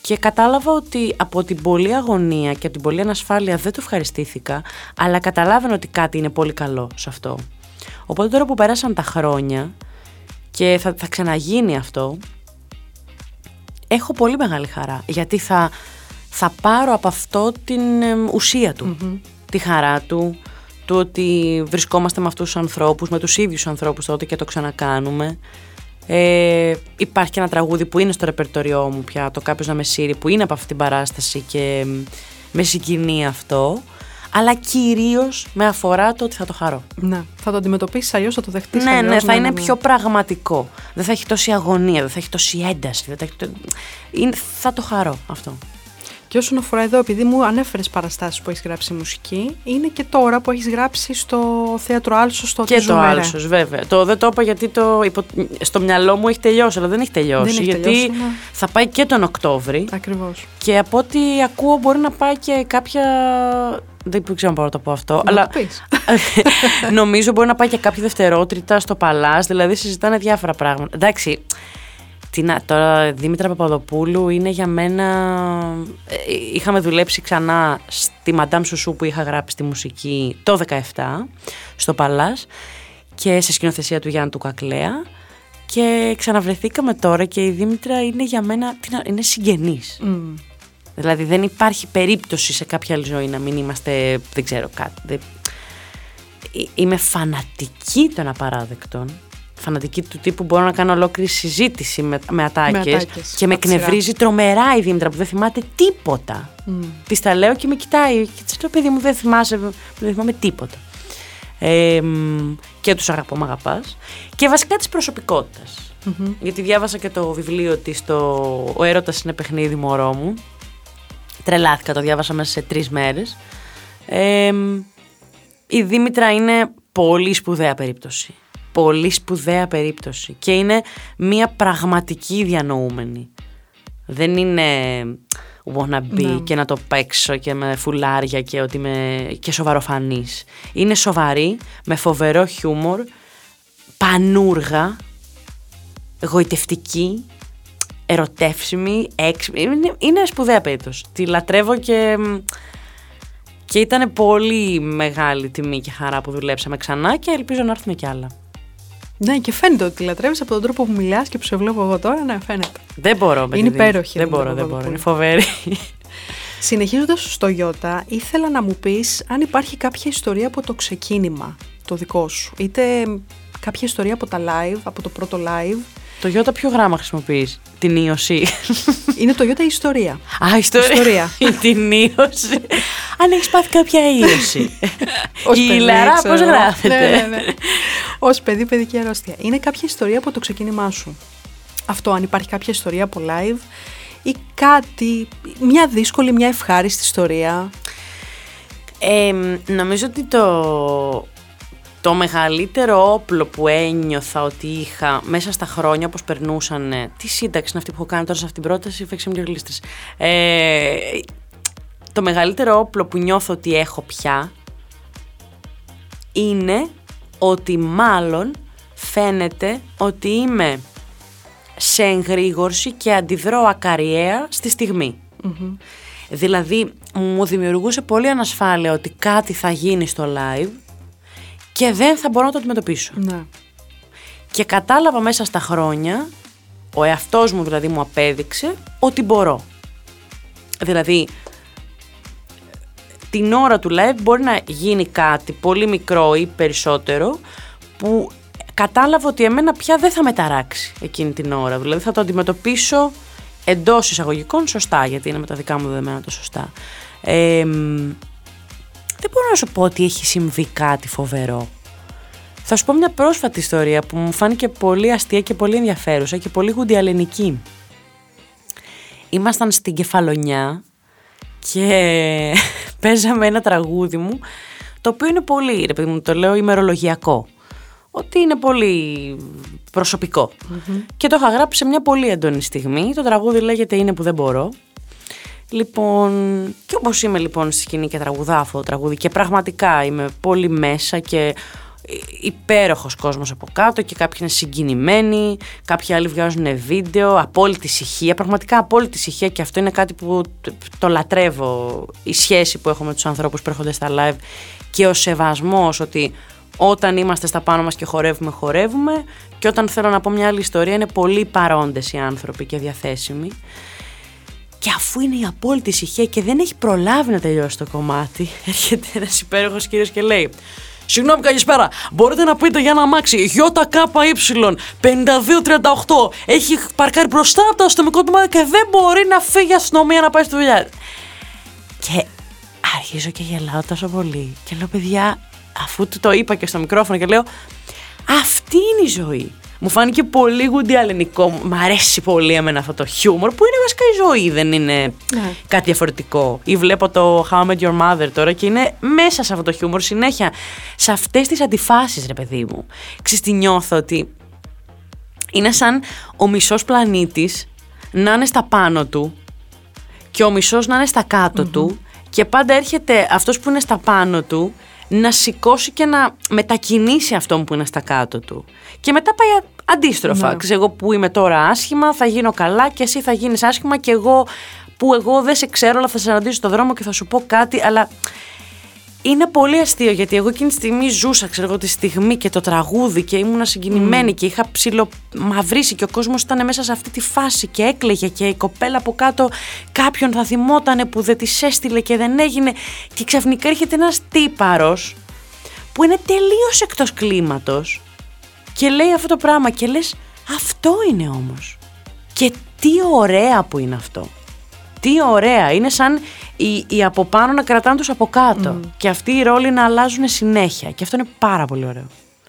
Και κατάλαβα ότι από την πολλή αγωνία και από την πολλή ανασφάλεια δεν το ευχαριστήθηκα, αλλά καταλάβαινα ότι κάτι είναι πολύ καλό σε αυτό. Οπότε τώρα που πέρασαν τα χρόνια και θα, θα ξαναγίνει αυτό, έχω πολύ μεγάλη χαρά. Γιατί θα, θα πάρω από αυτό την εμ, ουσία του. Τη χαρά του, του ότι βρισκόμαστε με αυτούς τους ανθρώπους, με τους ίδιους ανθρώπους τότε και το ξανακάνουμε. Ε, υπάρχει και ένα τραγούδι που είναι στο ρεπερτοριό μου πια, το κάποιος να με σύρει, που είναι από αυτή την παράσταση και εμ, με συγκινεί αυτό. αλλά κυρίως με αφορά το ότι θα το χαρώ.
Ναι. Θα το αντιμετωπίσεις αλλιώς, θα το δεχτείς
Ναι, ναι, θα είναι πιο πραγματικό. Δεν θα έχει τόση αγωνία, δεν θα έχει τόση ένταση. Δεν θα, έχει το... είναι, θα το χαρώ αυτό.
Και όσον αφορά εδώ, επειδή μου ανέφερες παραστάσεις που έχεις γράψει μουσική, είναι και τώρα που έχεις γράψει στο θέατρο Άλσος στο
Και το Άλσος, βέβαια. Το, δεν το είπα γιατί το, υπο... στο μυαλό μου έχει τελειώσει, αλλά δεν έχει τελειώσει.
Δεν έχει
γιατί
τελειώσει, ναι.
θα πάει και τον Οκτώβρη.
Ακριβώς.
Και από ό,τι ακούω, μπορεί να πάει και κάποια. Δεν ξέρω αν μπορώ να το πω αυτό. αλλά
το πεις.
νομίζω μπορεί να πάει και κάποια δευτερότριτα στο Παλάς. Δηλαδή συζητάνε διάφορα πράγματα. Εντάξει. Τι να, τώρα Δήμητρα Παπαδοπούλου είναι για μένα. ε, Είχαμε δουλέψει ξανά στη Μαντάμ Σουσού που είχα γράψει τη μουσική το 17 στο Παλάς και σε σκηνοθεσία του Γιάννη του Κακλέα. Και ξαναβρεθήκαμε τώρα και η Δήμητρα είναι για μένα. τι να- είναι συγγενής.
Μμ.
Δηλαδή δεν υπάρχει περίπτωση σε κάποια άλλη ζωή να μην είμαστε, δεν ξέρω κάτι. Δεν... Ε, Είμαι φανατική των απαράδεκτων. Φανατική του τύπου μπορώ να κάνω ολόκληρη συζήτηση με, με ατάκες,
ατάκες,
και με
από τη σειρά.
εκνευρίζει τρομερά η Δήμητρα που δεν θυμάται τίποτα.
Μμ.
Της τα λέω και με κοιτάει και της λέω παιδί μου δεν θυμάσαι, δεν θυμάμαι τίποτα. Ε, μ, και τους αγαπώ, μ' αγαπάς. Και βασικά της προσωπικότητας. Γιατί διάβασα και το βιβλίο της, το «Ο έρωτας είναι παιχνίδι μωρό μου». Τρελάθηκα, το διάβασα μέσα σε τρεις μέρες. Ε, μ, η Δήμητρα είναι πολύ σπουδαία περίπτωση. Πολύ σπουδαία περίπτωση. Και είναι μια πραγματική διανοούμενη. Δεν είναι wannabe
Ναι.
και να το παίξω και με φουλάρια και, ότι με... και σοβαροφανής. Είναι σοβαρή, με φοβερό χιούμορ, πανούργα, γοητευτική, ερωτεύσιμη, έξυπνη. Είναι, είναι σπουδαία περίπτωση. Τη λατρεύω και, και ήταν πολύ μεγάλη τιμή και χαρά που δουλέψαμε ξανά και ελπίζω να έρθουμε κι άλλα.
Ναι, και φαίνεται ότι τη λατρεύεις από τον τρόπο που μιλάς και που σε βλέπω εγώ τώρα. Ναι, φαίνεται.
Δεν μπορώ. με
Είναι
τη Δήμητρα.
υπέροχη η
Δεν
Δήμητρα
μπορώ, δεν μπορώ.
Παπαδοπούλου.
Είναι φοβερή.
Συνεχίζοντας στο Ιώτα, ήθελα να μου πεις αν υπάρχει κάποια ιστορία από το ξεκίνημα το δικό σου. Είτε κάποια ιστορία από τα live, από το πρώτο live.
Το Ιώτα ποιο γράμμα χρησιμοποιείς, την ίωση.
Είναι το Ιώτα η ιστορία.
Α, ιστορία.
Ιστορία.
Η την ίωση. Αν έχεις πάθει κάποια ίωση.
Ως
Η
παιδί,
Λαρά
ξέρω.
πώς γράφεται;
Ναι, ναι, ναι. Ω παιδί, παιδική αρρώστια. Είναι κάποια ιστορία από το ξεκίνημά σου; Αυτό, αν υπάρχει κάποια ιστορία από live ή κάτι, μια δύσκολη, μια ευχάριστη ιστορία;
Ε, νομίζω ότι το, το μεγαλύτερο όπλο που ένιωθα ότι είχα μέσα στα χρόνια όπως περνούσαν. ε, Τι σύνταξη είναι αυτή που έχω κάνει τώρα σε αυτήν την πρόταση, φέξε μου και γλίστρες. Ε, το μεγαλύτερο όπλο που νιώθω ότι έχω πια είναι ότι μάλλον φαίνεται ότι είμαι σε εγρήγορση και αντιδρώ ακαριέα στη στιγμή. Δηλαδή, μου δημιουργούσε πολύ ανασφάλεια ότι κάτι θα γίνει στο live και δεν θα μπορώ να το αντιμετωπίσω.
Ναι.
Και κατάλαβα μέσα στα χρόνια, ο εαυτός μου δηλαδή μου απέδειξε ότι μπορώ. Δηλαδή, την ώρα του live μπορεί να γίνει κάτι πολύ μικρό ή περισσότερο που κατάλαβα ότι εμένα πια δεν θα με ταράξει εκείνη την ώρα. Δηλαδή θα το αντιμετωπίσω εντός εισαγωγικών σωστά, γιατί είναι με τα δικά μου δεδομένα το σωστά. Ε, μ, δεν μπορώ να σου πω ότι έχει συμβεί κάτι φοβερό. Θα σου πω μια πρόσφατη ιστορία που μου φάνηκε πολύ αστεία και πολύ ενδιαφέρουσα και πολύ γουντιαλενική. Ήμασταν στην Κεφαλονιά και παίζαμε ένα τραγούδι μου το οποίο είναι πολύ, ρε παιδί μου, το λέω ημερολογιακό. Ότι είναι πολύ προσωπικό. Και το είχα γράψει σε μια πολύ έντονη στιγμή. Το τραγούδι λέγεται Είναι που δεν μπορώ. Λοιπόν, και όπως είμαι λοιπόν στη σκηνή και τραγουδάω αυτό το τραγούδι και πραγματικά είμαι πολύ μέσα και υπέροχος κόσμος από κάτω και κάποιοι είναι συγκινημένοι, κάποιοι άλλοι βγάζουν βίντεο, απόλυτη ησυχία, πραγματικά απόλυτη ησυχία και αυτό είναι κάτι που το λατρεύω, η σχέση που έχω με τους ανθρώπους που έρχονται στα live και ο σεβασμός ότι όταν είμαστε στα πάνω μας και χορεύουμε, χορεύουμε και όταν θέλω να πω μια άλλη ιστορία είναι πολύ παρόντες οι άνθρωποι και διαθέσιμοι. Και αφού είναι η απόλυτη ησυχία και δεν έχει προλάβει να τελειώσει το κομμάτι, έρχεται ένας υπέροχος κύριος και λέει: Συγγνώμη, καλησπέρα. Μπορείτε να πείτε για ένα αμάξι ΙΚY 5238. Έχει παρκάρει μπροστά από το αστυνομικό τμήμα και δεν μπορεί να φύγει η αστυνομία να πάει στη δουλειά. Και αρχίζω και γελάω τόσο πολύ. Και λέω, παιδιά, αφού του το είπα και στο μικρόφωνο και λέω, αυτή είναι η ζωή. Μου φάνηκε πολύ γουντιαλενικό. Μ' αρέσει πολύ εμένα αυτό το χιούμορ που είναι βασικά η ζωή, δεν είναι
Ναι.
κάτι διαφορετικό. Ή βλέπω το How I Met Your Mother τώρα και είναι μέσα σε αυτό το χιούμορ συνέχεια. Σε αυτές τις αντιφάσεις, ρε παιδί μου. Ξέρεις τι νιώθω ότι είναι σαν ο μισός πλανήτης να είναι στα πάνω του και ο μισός να είναι στα κατω του και πάντα έρχεται αυτός που είναι στα πάνω του να σηκώσει και να μετακινήσει αυτόν που είναι στα κάτω του. Και μετά πάει α- αντίστροφα.
Ναι.
Ξέρεις, εγώ που είμαι τώρα άσχημα θα γίνω καλά και εσύ θα γίνεις άσχημα και εγώ που εγώ δεν σε ξέρω αλλά θα σε συναντήσω στον δρόμο και θα σου πω κάτι αλλά είναι πολύ αστείο γιατί εγώ εκείνη τη στιγμή ζούσα, ξέρω εγώ, τη στιγμή και το τραγούδι και ήμουνα συγκινημένη και είχα ψιλομαυρίσει και ο κόσμος ήταν μέσα σε αυτή τη φάση και έκλαιγε και η κοπέλα από κάτω κάποιον θα θυμότανε που δεν της έστειλε και δεν έγινε. Και ξαφνικά έρχεται ένας τύπαρος που είναι τελείως εκτός κλίματος και λέει αυτό το πράγμα και λες αυτό είναι όμως και τι ωραία που είναι αυτό. Τι ωραία. Είναι σαν οι, οι από πάνω να κρατάνε τους από κάτω. Και αυτοί οι ρόλοι να αλλάζουν συνέχεια. Και αυτό είναι πάρα πολύ ωραίο.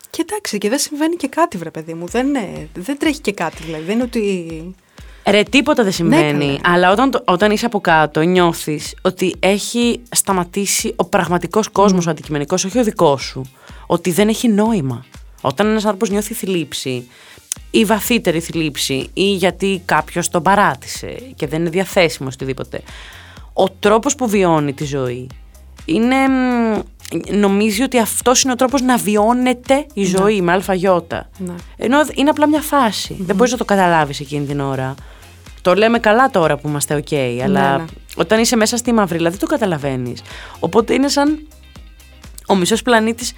Και εντάξει, και δεν συμβαίνει και κάτι, βρε παιδί μου. Δεν, είναι- δεν τρέχει και κάτι, δηλαδή. Δεν είναι ότι.
Ρε, τίποτα δεν συμβαίνει.
καλά.
αλλά όταν, το- όταν είσαι από κάτω, νιώθεις ότι έχει σταματήσει ο πραγματικός κόσμος, ο αντικειμενικός, όχι ο δικός σου. Ότι δεν έχει νόημα. Όταν ένας άνθρωπος νιώθει θλίψη, ή βαθύτερη θλίψη, ή γιατί κάποιος τον παράτησε και δεν είναι διαθέσιμος οτιδήποτε. Ο τρόπος που βιώνει τη ζωή είναι. μ, Νομίζει ότι αυτός είναι ο τρόπος να βιώνεται η ζωή με άλφα γιώτα.
Ναι.
Ενώ είναι απλά μια φάση. Δεν μπορείς να το καταλάβεις εκείνη την ώρα. Το λέμε καλά τώρα που είμαστε οκ, αλλά
ναι.
όταν είσαι μέσα στη μαυρίλα δεν το καταλαβαίνεις. Οπότε είναι σαν ο μισός πλανήτης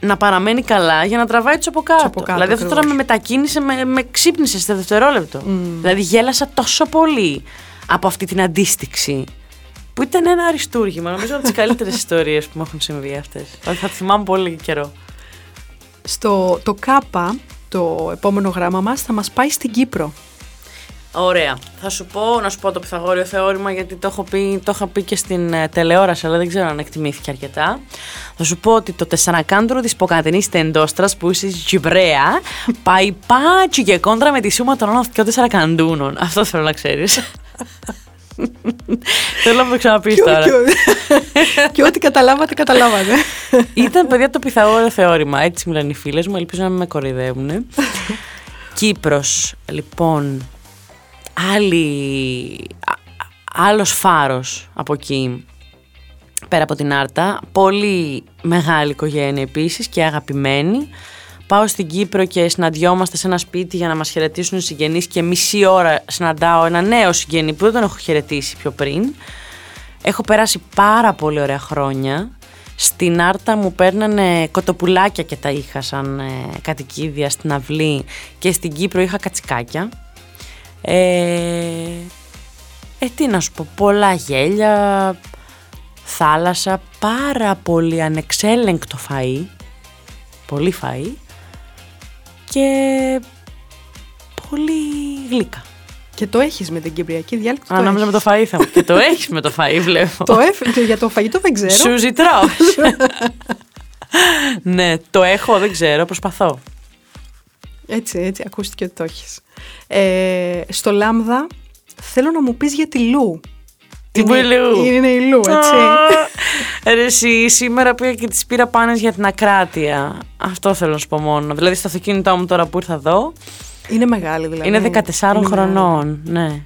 να παραμένει καλά για να τραβάει τους από κάτω.
από κάτω,
δηλαδή αυτό τώρα με
ακριβώς.
μετακίνησε, με, με ξύπνησε σε δευτερόλεπτο. Δηλαδή γέλασα τόσο πολύ από αυτή την αντίστοιξη. Που ήταν ένα αριστούργημα. Νομίζω από τις καλύτερες ιστορίες που μου έχουν συμβεί αυτές. Δηλαδή θα τη θυμάμαι πολύ καιρό.
Στο το ΚΑΠΑ, το επόμενο γράμμα μας, θα μας πάει στην Κύπρο.
Ωραία. Θα σου πω, να σου πω το Pythagoreio θεώρημα γιατί το έχω πει, το είχα πει και στην ε, τηλεόραση, αλλά δεν ξέρω αν εκτιμήθηκε αρκετά. Θα σου πω ότι το τεσσαρακάντρο της Ποκατενή Τεντόστρας που είσαι Τζιμπρέα πάει πάτσι και κόντρα με τη σούμα των άλλων και τεσσαρακαντούνων. Αυτό θέλω να ξέρεις. Θέλω να το ξαναπείς
Και,
τώρα.
και, και ό,τι καταλάβατε, καταλάβατε.
Ήταν παιδιά το Pythagoreio θεώρημα. Έτσι μου λένε οι φίλες μου. Ελπίζω να μην με κοροϊδεύουν. Κύπρος, λοιπόν, άλλη, α- α- άλλος φάρος από εκεί, πέρα από την Άρτα. Πολύ μεγάλη οικογένεια επίσης και αγαπημένη. Πάω στην Κύπρο και συναντιόμαστε σε ένα σπίτι για να μας χαιρετήσουν οι συγγενείς και μισή ώρα συναντάω ένα νέο συγγενή που δεν τον έχω χαιρετήσει πιο πριν. Έχω περάσει πάρα πολύ ωραία χρόνια. Στην Άρτα μου παίρνανε κοτοπουλάκια και τα είχα σαν ε, κατοικίδια στην αυλή και στην Κύπρο είχα κατσικάκια. Ε, ε, τι να σου πω, πολλά γέλια, θάλασσα, πάρα πολύ ανεξέλεγκτο φαΐ, πολύ φαΐ και πολύ γλύκα.
και το έχεις με την Κυπριακή διάλεκτο.
Αν
το
νόμιζα με το
έχεις.
φαΐ θα μου. και το έχεις με το φαΐ βλέπω.
το έφ- για το φαγητό δεν ξέρω.
Σου ζητρώ. ναι, το έχω, δεν ξέρω, προσπαθώ.
Έτσι, έτσι, ακούστηκε ότι το έχεις. Ε, στο Λάμδα θέλω να μου πεις για τη Λου.
Τι
Είναι-
μου η Λου;
Είναι η Λου, έτσι.
Α, Ρε εσύ, σήμερα πήγα και τις πήρα πάνες για την ακράτεια. Αυτό θέλω να σου πω μόνο. Δηλαδή στο αυτοκίνητό μου τώρα που ήρθα εδώ,
Είναι μεγάλη δηλαδή.
είναι 14
Είναι
χρονών, ναι.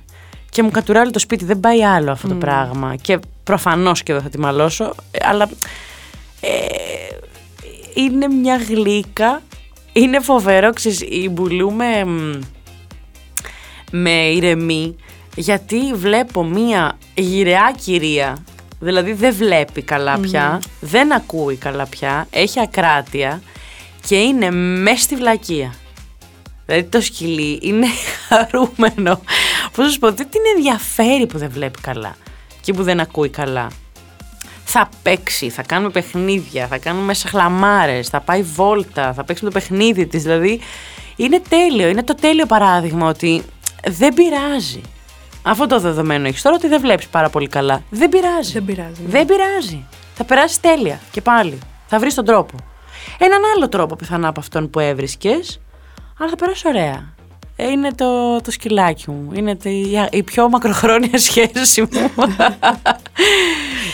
Και μου κατουράει το σπίτι, δεν πάει άλλο αυτό το πράγμα. Και προφανώς και δεν θα τη μαλώσω, ε, αλλά ε, είναι μια γλύκα, είναι φοβερό, ξέρεις, η Μπουλού με, μ, με ηρεμεί, γιατί βλέπω μια γυραιά κυρία, δηλαδή δεν βλέπει καλά πια, δεν ακούει καλά πια, έχει ακράτεια και είναι μέσα στη βλακεία. Δηλαδή το σκυλί είναι χαρούμενο. Πώς να σου πω, δεν την ενδιαφέρει που δεν βλέπει καλά και που δεν ακούει καλά. Θα παίξει, θα κάνουμε παιχνίδια, θα κάνουμε σαχλαμάρες, θα πάει βόλτα, θα παίξει με το παιχνίδι της. Δηλαδή είναι τέλειο, είναι το τέλειο παράδειγμα ότι δεν πειράζει. Αυτό το δεδομένο έχεις τώρα ότι δεν βλέπεις πάρα πολύ καλά. Δεν πειράζει.
Δεν πειράζει. ναι.
Δεν πειράζει. Θα περάσει τέλεια και πάλι. Θα βρεις τον τρόπο. Έναν άλλο τρόπο πιθανά από αυτόν που έβρισκες, αλλά θα περάσει ωραία. Ε, Είναι το, το σκυλάκι μου. Είναι το- η, η πιο μακροχρόνια σχέση μου.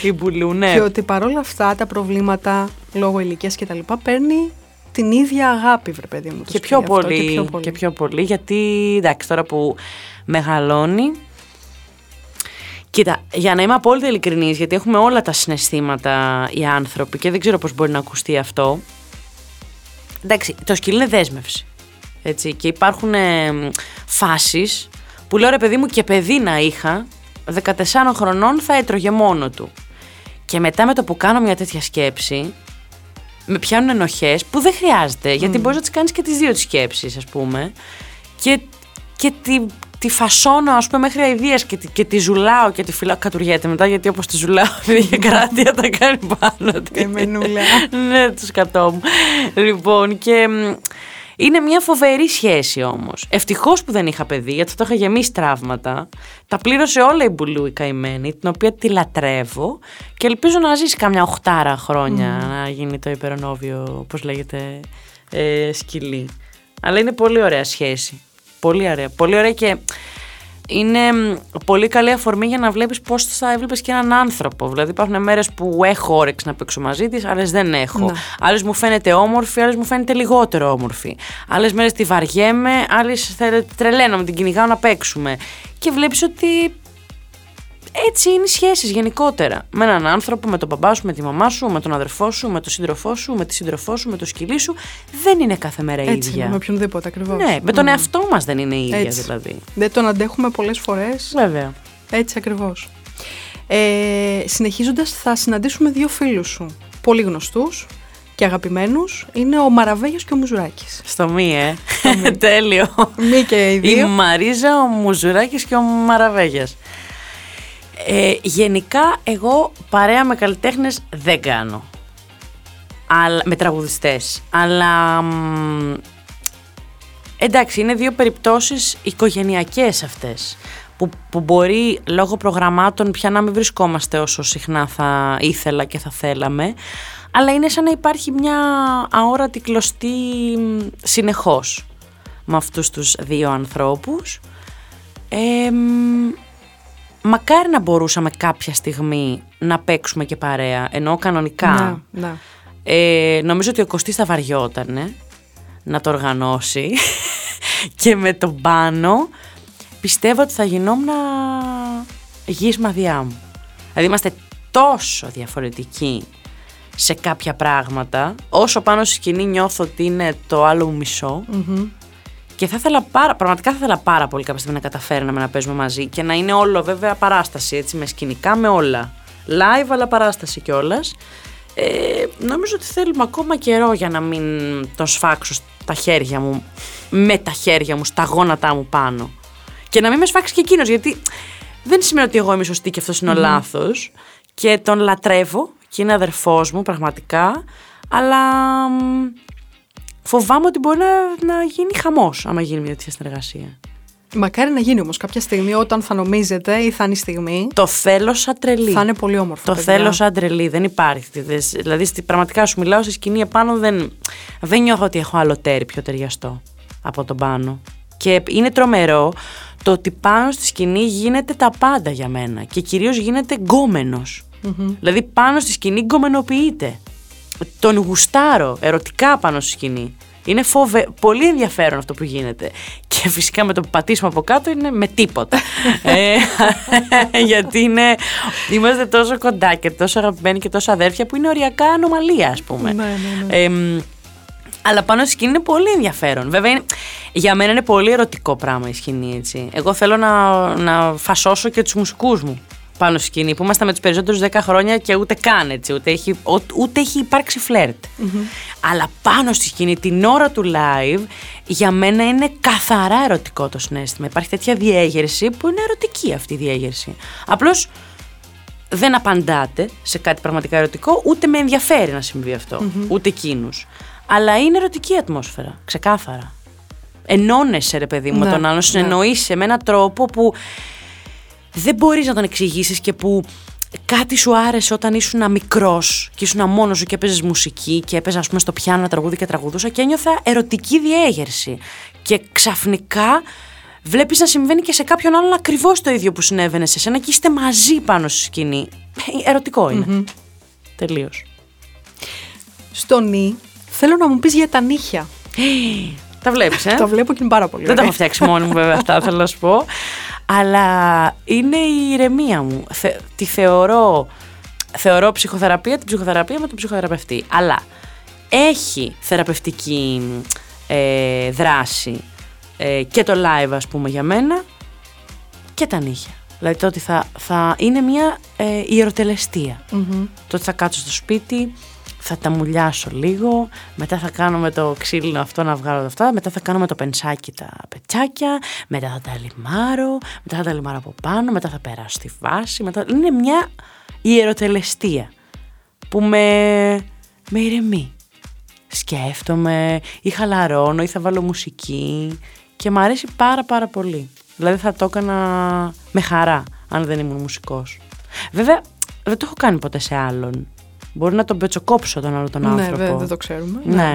η Μπουλού, ναι.
Και ότι παρόλα αυτά τα προβλήματα λόγω ηλικίας και τα λοιπά παίρνει την ίδια αγάπη, βρε παιδί μου. το
και
σκυλί
πιο,
αυτό,
πολύ,
και πιο πολύ.
και πιο πολύ, γιατί εντάξει τώρα που μεγαλώνει Κοίτα, για να είμαι απόλυτα ειλικρινής, γιατί έχουμε όλα τα συναισθήματα οι άνθρωποι και δεν ξέρω πώς μπορεί να ακουστεί αυτό. Εντάξει, το σκυλί είναι δέσμευση. Έτσι, και υπάρχουν ε, φάσεις που λέω ρε παιδί μου και παιδί να είχα, 14 χρονών θα έτρωγε μόνο του. Και μετά με το που κάνω μια τέτοια σκέψη, με πιάνουν ενοχές που δεν χρειάζεται. Γιατί μπορείς να τις κάνεις και τις δύο τις σκέψεις, ας πούμε. Και, και τη, τη φασώνω, ας πούμε, μέχρι αηδίας και, τη- και τη ζουλάω και τη φυλάω. Κατουργέται μετά, γιατί όπως τη ζουλάω, επειδή είχε κράτεια, τα κάνει πάνω της.
Εμενούλα.
ναι, το σκατό μου. Λοιπόν, και μ, είναι μια φοβερή σχέση όμως. Ευτυχώς που δεν είχα παιδί, γιατί θα το είχα γεμίσει τραύματα. Τα πλήρωσε όλα η Μπουλού η καημένη, την οποία τη λατρεύω και ελπίζω να ζήσει κάμια οχτάρα χρόνια να γίνει το υπερονόβιο, όπω λέγεται, ε, σκυλί. Αλλά είναι πολύ ωραία σχέση. Πολύ ωραία. Πολύ ωραία και είναι μ, πολύ καλή αφορμή για να βλέπεις πώς θα έβλεπες και έναν άνθρωπο. Δηλαδή υπάρχουν μέρες που έχω όρεξη να παίξω μαζί της, άλλες δεν έχω.
Ναι.
Άλλες μου φαίνεται όμορφη, άλλες μου φαίνεται λιγότερο όμορφη. Άλλες μέρες τη βαριέμαι, άλλες θε- τρελαίνω με την κυνηγάω να παίξουμε. Και βλέπεις ότι έτσι είναι οι σχέσεις γενικότερα. Με έναν άνθρωπο, με τον μπαμπά σου, με τη μαμά σου, με τον αδερφό σου, με τον σύντροφό σου, με τη σύντροφό σου, με το σκυλί σου. Δεν δεν είναι κάθε μέρα
Έτσι
ίδια.
είναι, με οποιονδήποτε ακριβώς.
Ναι, με τον εαυτό μας δεν είναι ίδια
Έτσι.
δηλαδή.
Δεν τον αντέχουμε πολλές φορές.
Βέβαια.
Έτσι ακριβώς. Ε, Συνεχίζοντας, θα συναντήσουμε δύο φίλους σου. Πολύ γνωστούς και αγαπημένους. Είναι ο Μαραβέγιος και ο Μουζουράκης.
Στο μη, ε. Τέλειο.
Μη και οι
Η
δύο.
Μαρίζα, ο Μουζουράκης και ο Μαραβέγιας. Ε, γενικά, εγώ παρέα με καλλιτέχνες δεν κάνω. Αλλά, με τραγουδιστές. Αλλά... μ, εντάξει, είναι δύο περιπτώσεις οικογενειακές αυτές. Που, που μπορεί λόγω προγραμμάτων πια να μην βρισκόμαστε όσο συχνά θα ήθελα και θα θέλαμε. Αλλά είναι σαν να υπάρχει μια αόρατη κλωστή μ, συνεχώς με αυτούς τους δύο ανθρώπους. Ε, μ, μακάρι να μπορούσαμε κάποια στιγμή να παίξουμε και παρέα, ενώ κανονικά.
Να, να.
Ε, νομίζω ότι ο Κωστής θα βαριότανε να το οργανώσει και με τον πάνω πιστεύω ότι θα γινόμουν γης μαδιά μου. Δηλαδή είμαστε τόσο διαφορετικοί σε κάποια πράγματα, όσο πάνω στη σκηνή νιώθω ότι είναι το άλλο μου μισό,
Μμμ.
Και θα ήθελα πάρα, πραγματικά θα ήθελα πάρα πολύ κάποια στιγμή να καταφέρναμε να παίζουμε μαζί και να είναι όλο βέβαια παράσταση, έτσι, με σκηνικά, με όλα. Live, αλλά παράσταση κιόλας. Ε, νομίζω ότι θέλουμε ακόμα καιρό για να μην τον σφάξω στα χέρια μου, με τα χέρια μου, στα γόνατά μου πάνω. Και να μην με σφάξει και εκείνος, γιατί δεν σημαίνει ότι εγώ είμαι σωστή και αυτός είναι ο λάθος. Και τον λατρεύω και είναι αδερφός μου πραγματικά, αλλά μ, φοβάμαι ότι μπορεί να, να γίνει χαμός άμα γίνει μια τέτοια συνεργασία.
Μακάρι να γίνει όμως κάποια στιγμή όταν θα νομίζετε ή θα είναι η στιγμή.
Το θέλω σαν τρελή.
Θα είναι πολύ όμορφο.
Το
παιδιά.
θέλω σαν τρελή, δεν υπάρχει. δες- Δηλαδή, στη, πραγματικά σου μιλάω στη σκηνή επάνω, δεν, δεν νιώθω ότι έχω άλλο τέρι πιο ταιριαστό από τον πάνω. Και είναι τρομερό το ότι πάνω στη σκηνή γίνεται τα πάντα για μένα και κυρίως γίνεται γκόμενος. Δηλαδή πάνω στη σκηνή γκομενοποιείται. Τον γουστάρω ερωτικά πάνω στη σκηνή. Είναι φοβε... πολύ ενδιαφέρον αυτό που γίνεται. Και φυσικά με το που πατήσουμε από κάτω είναι με τίποτα. ε, γιατί είναι, είμαστε τόσο κοντά και τόσο αγαπημένοι και τόσο αδέρφια που είναι οριακά ανομαλία, ας πούμε.
Ναι, ναι, ναι.
Εμ, αλλά πάνω στη σκηνή είναι πολύ ενδιαφέρον. Βέβαια, είναι, για μένα είναι πολύ ερωτικό πράγμα η σκηνή, έτσι. Εγώ θέλω να, να φασώσω και τους μουσικούς μου πάνω στη σκηνή, που είμαστε με τους περισσότερους 10 χρόνια και ούτε καν, έτσι, ούτε έχει, ο- ούτε έχει υπάρξει φλερτ. Αλλά πάνω στη σκηνή, την ώρα του live, για μένα είναι καθαρά ερωτικό το συνέστημα. Υπάρχει τέτοια διέγερση που είναι ερωτική αυτή η διέγερση. Απλώς δεν απαντάτε σε κάτι πραγματικά ερωτικό, ούτε με ενδιαφέρει να συμβεί αυτό, ούτε εκείνους. Αλλά είναι ερωτική η ατμόσφαιρα, ξεκάθαρα. Ενώνεσαι, ρε παιδί μου, με
Ναι,
τον άλλον,
ναι.
συνεννοείσαι με έναν τρόπο που δεν μπορείς να τον εξηγήσεις και που κάτι σου άρεσε όταν ήσουν μικρός και ήσουν μόνος σου και έπαιζες μουσική και έπαιζε, ας πούμε, στο πιάνο ένα τραγούδι και τραγουδούσα και ένιωθα ερωτική διέγερση. Και ξαφνικά βλέπεις να συμβαίνει και σε κάποιον άλλον ακριβώς το ίδιο που συνέβαινε σε σένα και είστε μαζί πάνω στη σκηνή. Ε, Ερωτικό είναι.
Μμμ.
Τελείως.
Στο νη, θέλω να μου πεις για τα νύχια.
Τα βλέπεις, ε;
Τα βλέπω και είναι πάρα πολύ
Δεν τα
ωραία.
έχω φτιάξει μόνη μου, βέβαια, αυτά θέλω να σου πω. Αλλά είναι η ηρεμία μου. Θε- τη θεωρώ, θεωρώ ψυχοθεραπεία, την ψυχοθεραπεία με τον ψυχοθεραπευτή. Αλλά έχει θεραπευτική ε, δράση ε, και το live, ας πούμε, για μένα και τα νύχια. Δηλαδή το ότι θα, θα είναι μια ε, ιεροτελεστία.
Μμμ.
Το ότι θα κάτσω στο σπίτι, θα τα μουλιάσω λίγο, μετά θα κάνω με το ξύλινο αυτό να βγάλω τα αυτά, μετά θα κάνω με το πενσάκι τα πετσάκια, μετά θα τα λιμάρω, μετά θα τα λιμάρω από πάνω, μετά θα περάσω στη βάση. Μετά... Είναι μια ιεροτελεστία που με, με ηρεμεί. Σκέφτομαι ή χαλαρώνω ή θα βάλω μουσική και μου αρέσει πάρα πάρα πολύ. Δηλαδή θα το έκανα με χαρά αν δεν ήμουν μουσικός. Βέβαια δεν το έχω κάνει ποτέ σε άλλον. Μπορεί να τον πετσοκόψω τον άλλο τον
Ναι,
άνθρωπο.
βέβαια, δεν το ξέρουμε.
Ναι.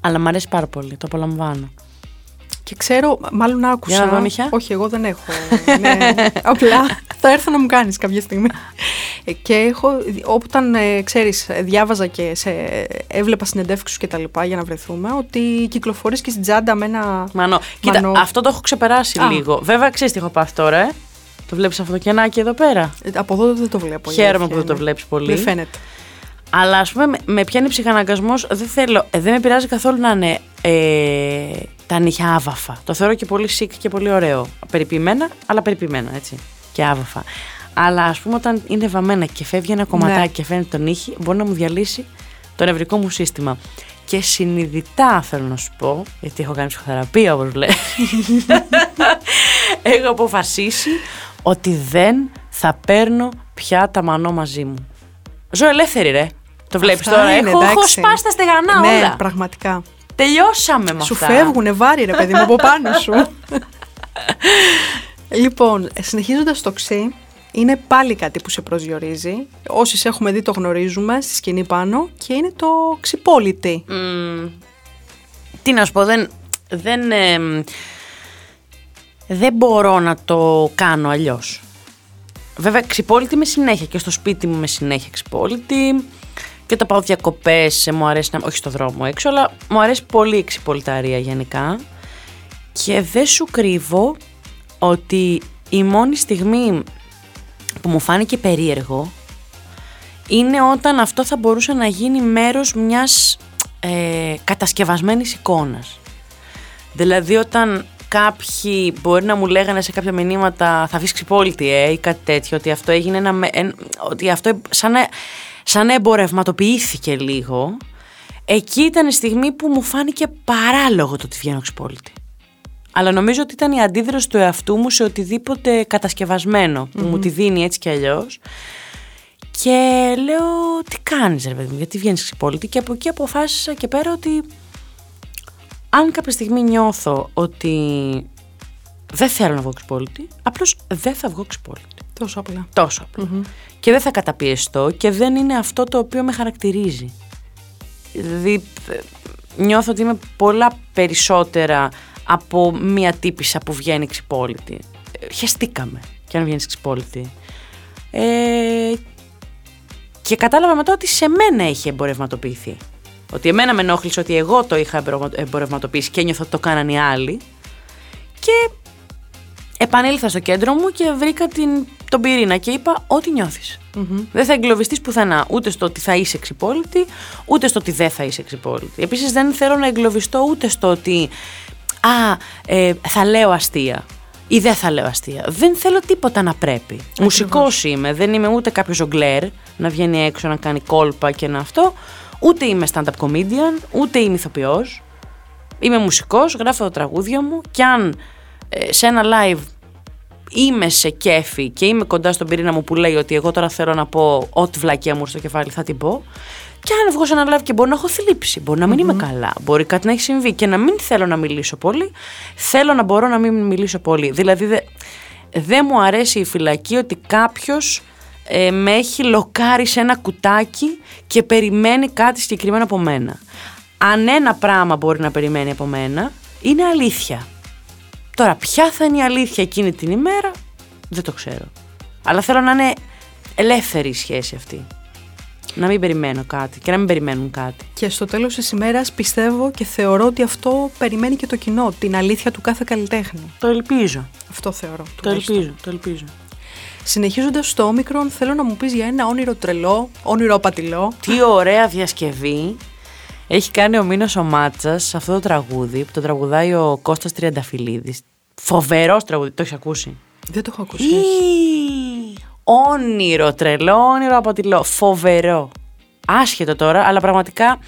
Αλλά μου αρέσει πάρα πολύ, το απολαμβάνω.
Και ξέρω, μάλλον άκουσα.
Για να δω νύχια.
Όχι, εγώ δεν έχω. ναι, απλά θα έρθω να μου κάνεις κάποια στιγμή. Ε, Και έχω, όταν ε, ξέρεις, ε, διάβαζα και σε, έβλεπα συνεντεύξεις και τα λοιπά για να βρεθούμε, ότι κυκλοφορείς και στην τσάντα με ένα...
Μανώ. Κοίτα,
Μανώ.
αυτό το έχω ξεπεράσει
Α.
λίγο. Βέβαια, ξέρεις τι έχω πάθει τώρα, ε. Το βλέπεις αυτό το κενάκι εδώ πέρα;
Ε, Από εδώ δεν το βλέπω. η
Χαίρομαι
αλήθεια
που δεν το
είναι.
βλέπεις πολύ.
Δεν φαίνεται.
Αλλά ας πούμε, με, με πιάνει ψυχαναγκασμός. Δεν θέλω. ε, δεν με πειράζει καθόλου να είναι ε, τα νύχια άβαφα. Το θεωρώ και πολύ sick και πολύ ωραίο. Περιποιημένα, αλλά περιποιημένα, έτσι. Και άβαφα. Αλλά ας πούμε, όταν είναι βαμμένα και φεύγει ένα κομματάκι
Ναι.
και φαίνεται το νύχι, μπορεί να μου διαλύσει το νευρικό μου σύστημα. Και συνειδητά θέλω να σου πω, γιατί έχω κάνει ψυχοθεραπεία όπως λέει. έχω αποφασίσει ότι δεν θα παίρνω πια τα μανό μαζί μου. Ζω ελεύθερη, ρε. Το βλέπεις
Αυτά
τώρα.
είναι,
έχω, έχω
εντάξει.
σπάσει τα στεγανά
ναι,
όλα.
πραγματικά.
Τελειώσαμε με
Σου
αυτά.
φεύγουνε βάρη, ρε παιδί μου, από πάνω σου. λοιπόν, συνεχίζοντας το ξύ, είναι πάλι κάτι που σε προσδιορίζει. Όσοι σε έχουμε δει το γνωρίζουμε στη σκηνή πάνω και είναι το ξυπόλυτη.
Μμμ, τι να σου πω, δεν, δεν, εμ, δεν μπορώ να το κάνω αλλιώς. Βέβαια, ξυπόλυτη με συνέχεια και στο σπίτι μου με συνέχεια ξυπόλυτη και όταν πάω διακοπές ε, μου αρέσει να, όχι στο δρόμο έξω, αλλά μου αρέσει πολύ η ξυπολυταρία γενικά και δεν σου κρύβω ότι η μόνη στιγμή που μου φάνηκε περίεργο είναι όταν αυτό θα μπορούσε να γίνει μέρος μιας ε, κατασκευασμένης εικόνας. Δηλαδή όταν κάποιοι μπορεί να μου λέγανε σε κάποια μηνύματα θα βγεις ξυπόλυτη ε, ή κάτι τέτοιο, ότι αυτό έγινε ένα, με- εν- ότι αυτό σαν, να- σαν να εμπορευματοποιήθηκε λίγο, εκεί ήταν η στιγμή που μου φάνηκε παράλογο το ότι βγαίνω ξυπόλυτη. Αλλά νομίζω ότι ήταν η αντίδραση του εαυτού μου σε οτιδήποτε κατασκευασμένο που μου τη δίνει έτσι κι αλλιώς. Και λέω, τι κάνεις ρε παιδί μου, γιατί βγαίνεις ξυπόλυτη και από εκεί αποφάσισα και πέρα ότι αν κάποια στιγμή νιώθω ότι δεν θέλω να βγω ξυπόλυτη, απλώς δεν θα βγω ξυπόλυτη.
Τόσο απλά.
Τόσο απλά. Και δεν θα καταπιεστώ και δεν είναι αυτό το οποίο με χαρακτηρίζει. Δηλαδή ε, νιώθω ότι είμαι πολλά περισσότερα από μία τύπησα που βγαίνει ξυπόλυτη. Ε, Χεστήκαμε και αν βγαίνεις ξυπόλυτη. Ε, και κατάλαβα μετά ότι σε μένα έχει εμπορευματοποιηθεί. Ότι εμένα με ενόχλησε ότι εγώ το είχα εμπορευμα- εμπορευματοποιήσει και ένιωθα ότι το κάνανε οι άλλοι. Και επανήλθα στο κέντρο μου και βρήκα την, τον πυρήνα και είπα ό,τι νιώθεις. Δεν θα εγκλωβιστείς πουθενά ούτε στο ότι θα είσαι ξυπόλυτη, ούτε στο ότι δεν θα είσαι ξυπόλυτη. Επίσης δεν θέλω να εγκλωβιστώ ούτε στο ότι α, ε, θα λέω αστεία ή δεν θα λέω αστεία. Δεν θέλω τίποτα να πρέπει. Μουσικός είμαι, δεν είμαι ούτε κάποιος ζογκλέρ να βγαίνει έξω να κάνει κόλπα και να αυτό. Ούτε είμαι stand-up comedian, ούτε είμαι ηθοποιός. Είμαι μουσικός, γράφω τα τραγούδια μου και αν ε, σε ένα live είμαι σε κέφι και είμαι κοντά στον πυρήνα μου που λέει ότι εγώ τώρα θέλω να πω ό,τι βλακία μου στο κεφάλι θα την πω. Και αν βγω σε ένα live και μπορεί να έχω θλίψει, μπορεί να μην είμαι καλά, μπορεί κάτι να έχει συμβεί και να μην θέλω να μιλήσω πολύ, θέλω να μπορώ να μην μιλήσω πολύ. Δηλαδή δε- δεν μου αρέσει η φυλακή ότι κάποιος ε, με έχει λοκάρει σε ένα κουτάκι και περιμένει κάτι συγκεκριμένο από μένα. Αν ένα πράγμα μπορεί να περιμένει από μένα, είναι αλήθεια. Τώρα, ποια θα είναι η αλήθεια εκείνη την ημέρα, δεν το ξέρω. Αλλά θέλω να είναι ελεύθερη η σχέση αυτή. Να μην περιμένω κάτι και να μην περιμένουν κάτι.
Και στο τέλος της ημέρας πιστεύω και θεωρώ ότι αυτό περιμένει και το κοινό, την αλήθεια του κάθε καλλιτέχνη.
Το ελπίζω.
Αυτό θεωρώ.
Το
τουλάχιστον.
ελπίζω, το ελπίζω.
Συνεχίζοντας στο όμικρον, θέλω να μου πεις για ένα όνειρο τρελό, όνειρο απατηλό.
Τι ωραία διασκευή έχει κάνει ο Μίνος ο Μάτσας σε αυτό το τραγούδι που το τραγουδάει ο Κώστας Τριανταφυλλίδης. Φοβερός τραγούδι, το έχεις ακούσει;
Δεν το έχω ακούσει.
Ή, Όνειρο, τρελό, όνειρο απατηλό. Φοβερό. Άσχετο τώρα, αλλά πραγματικά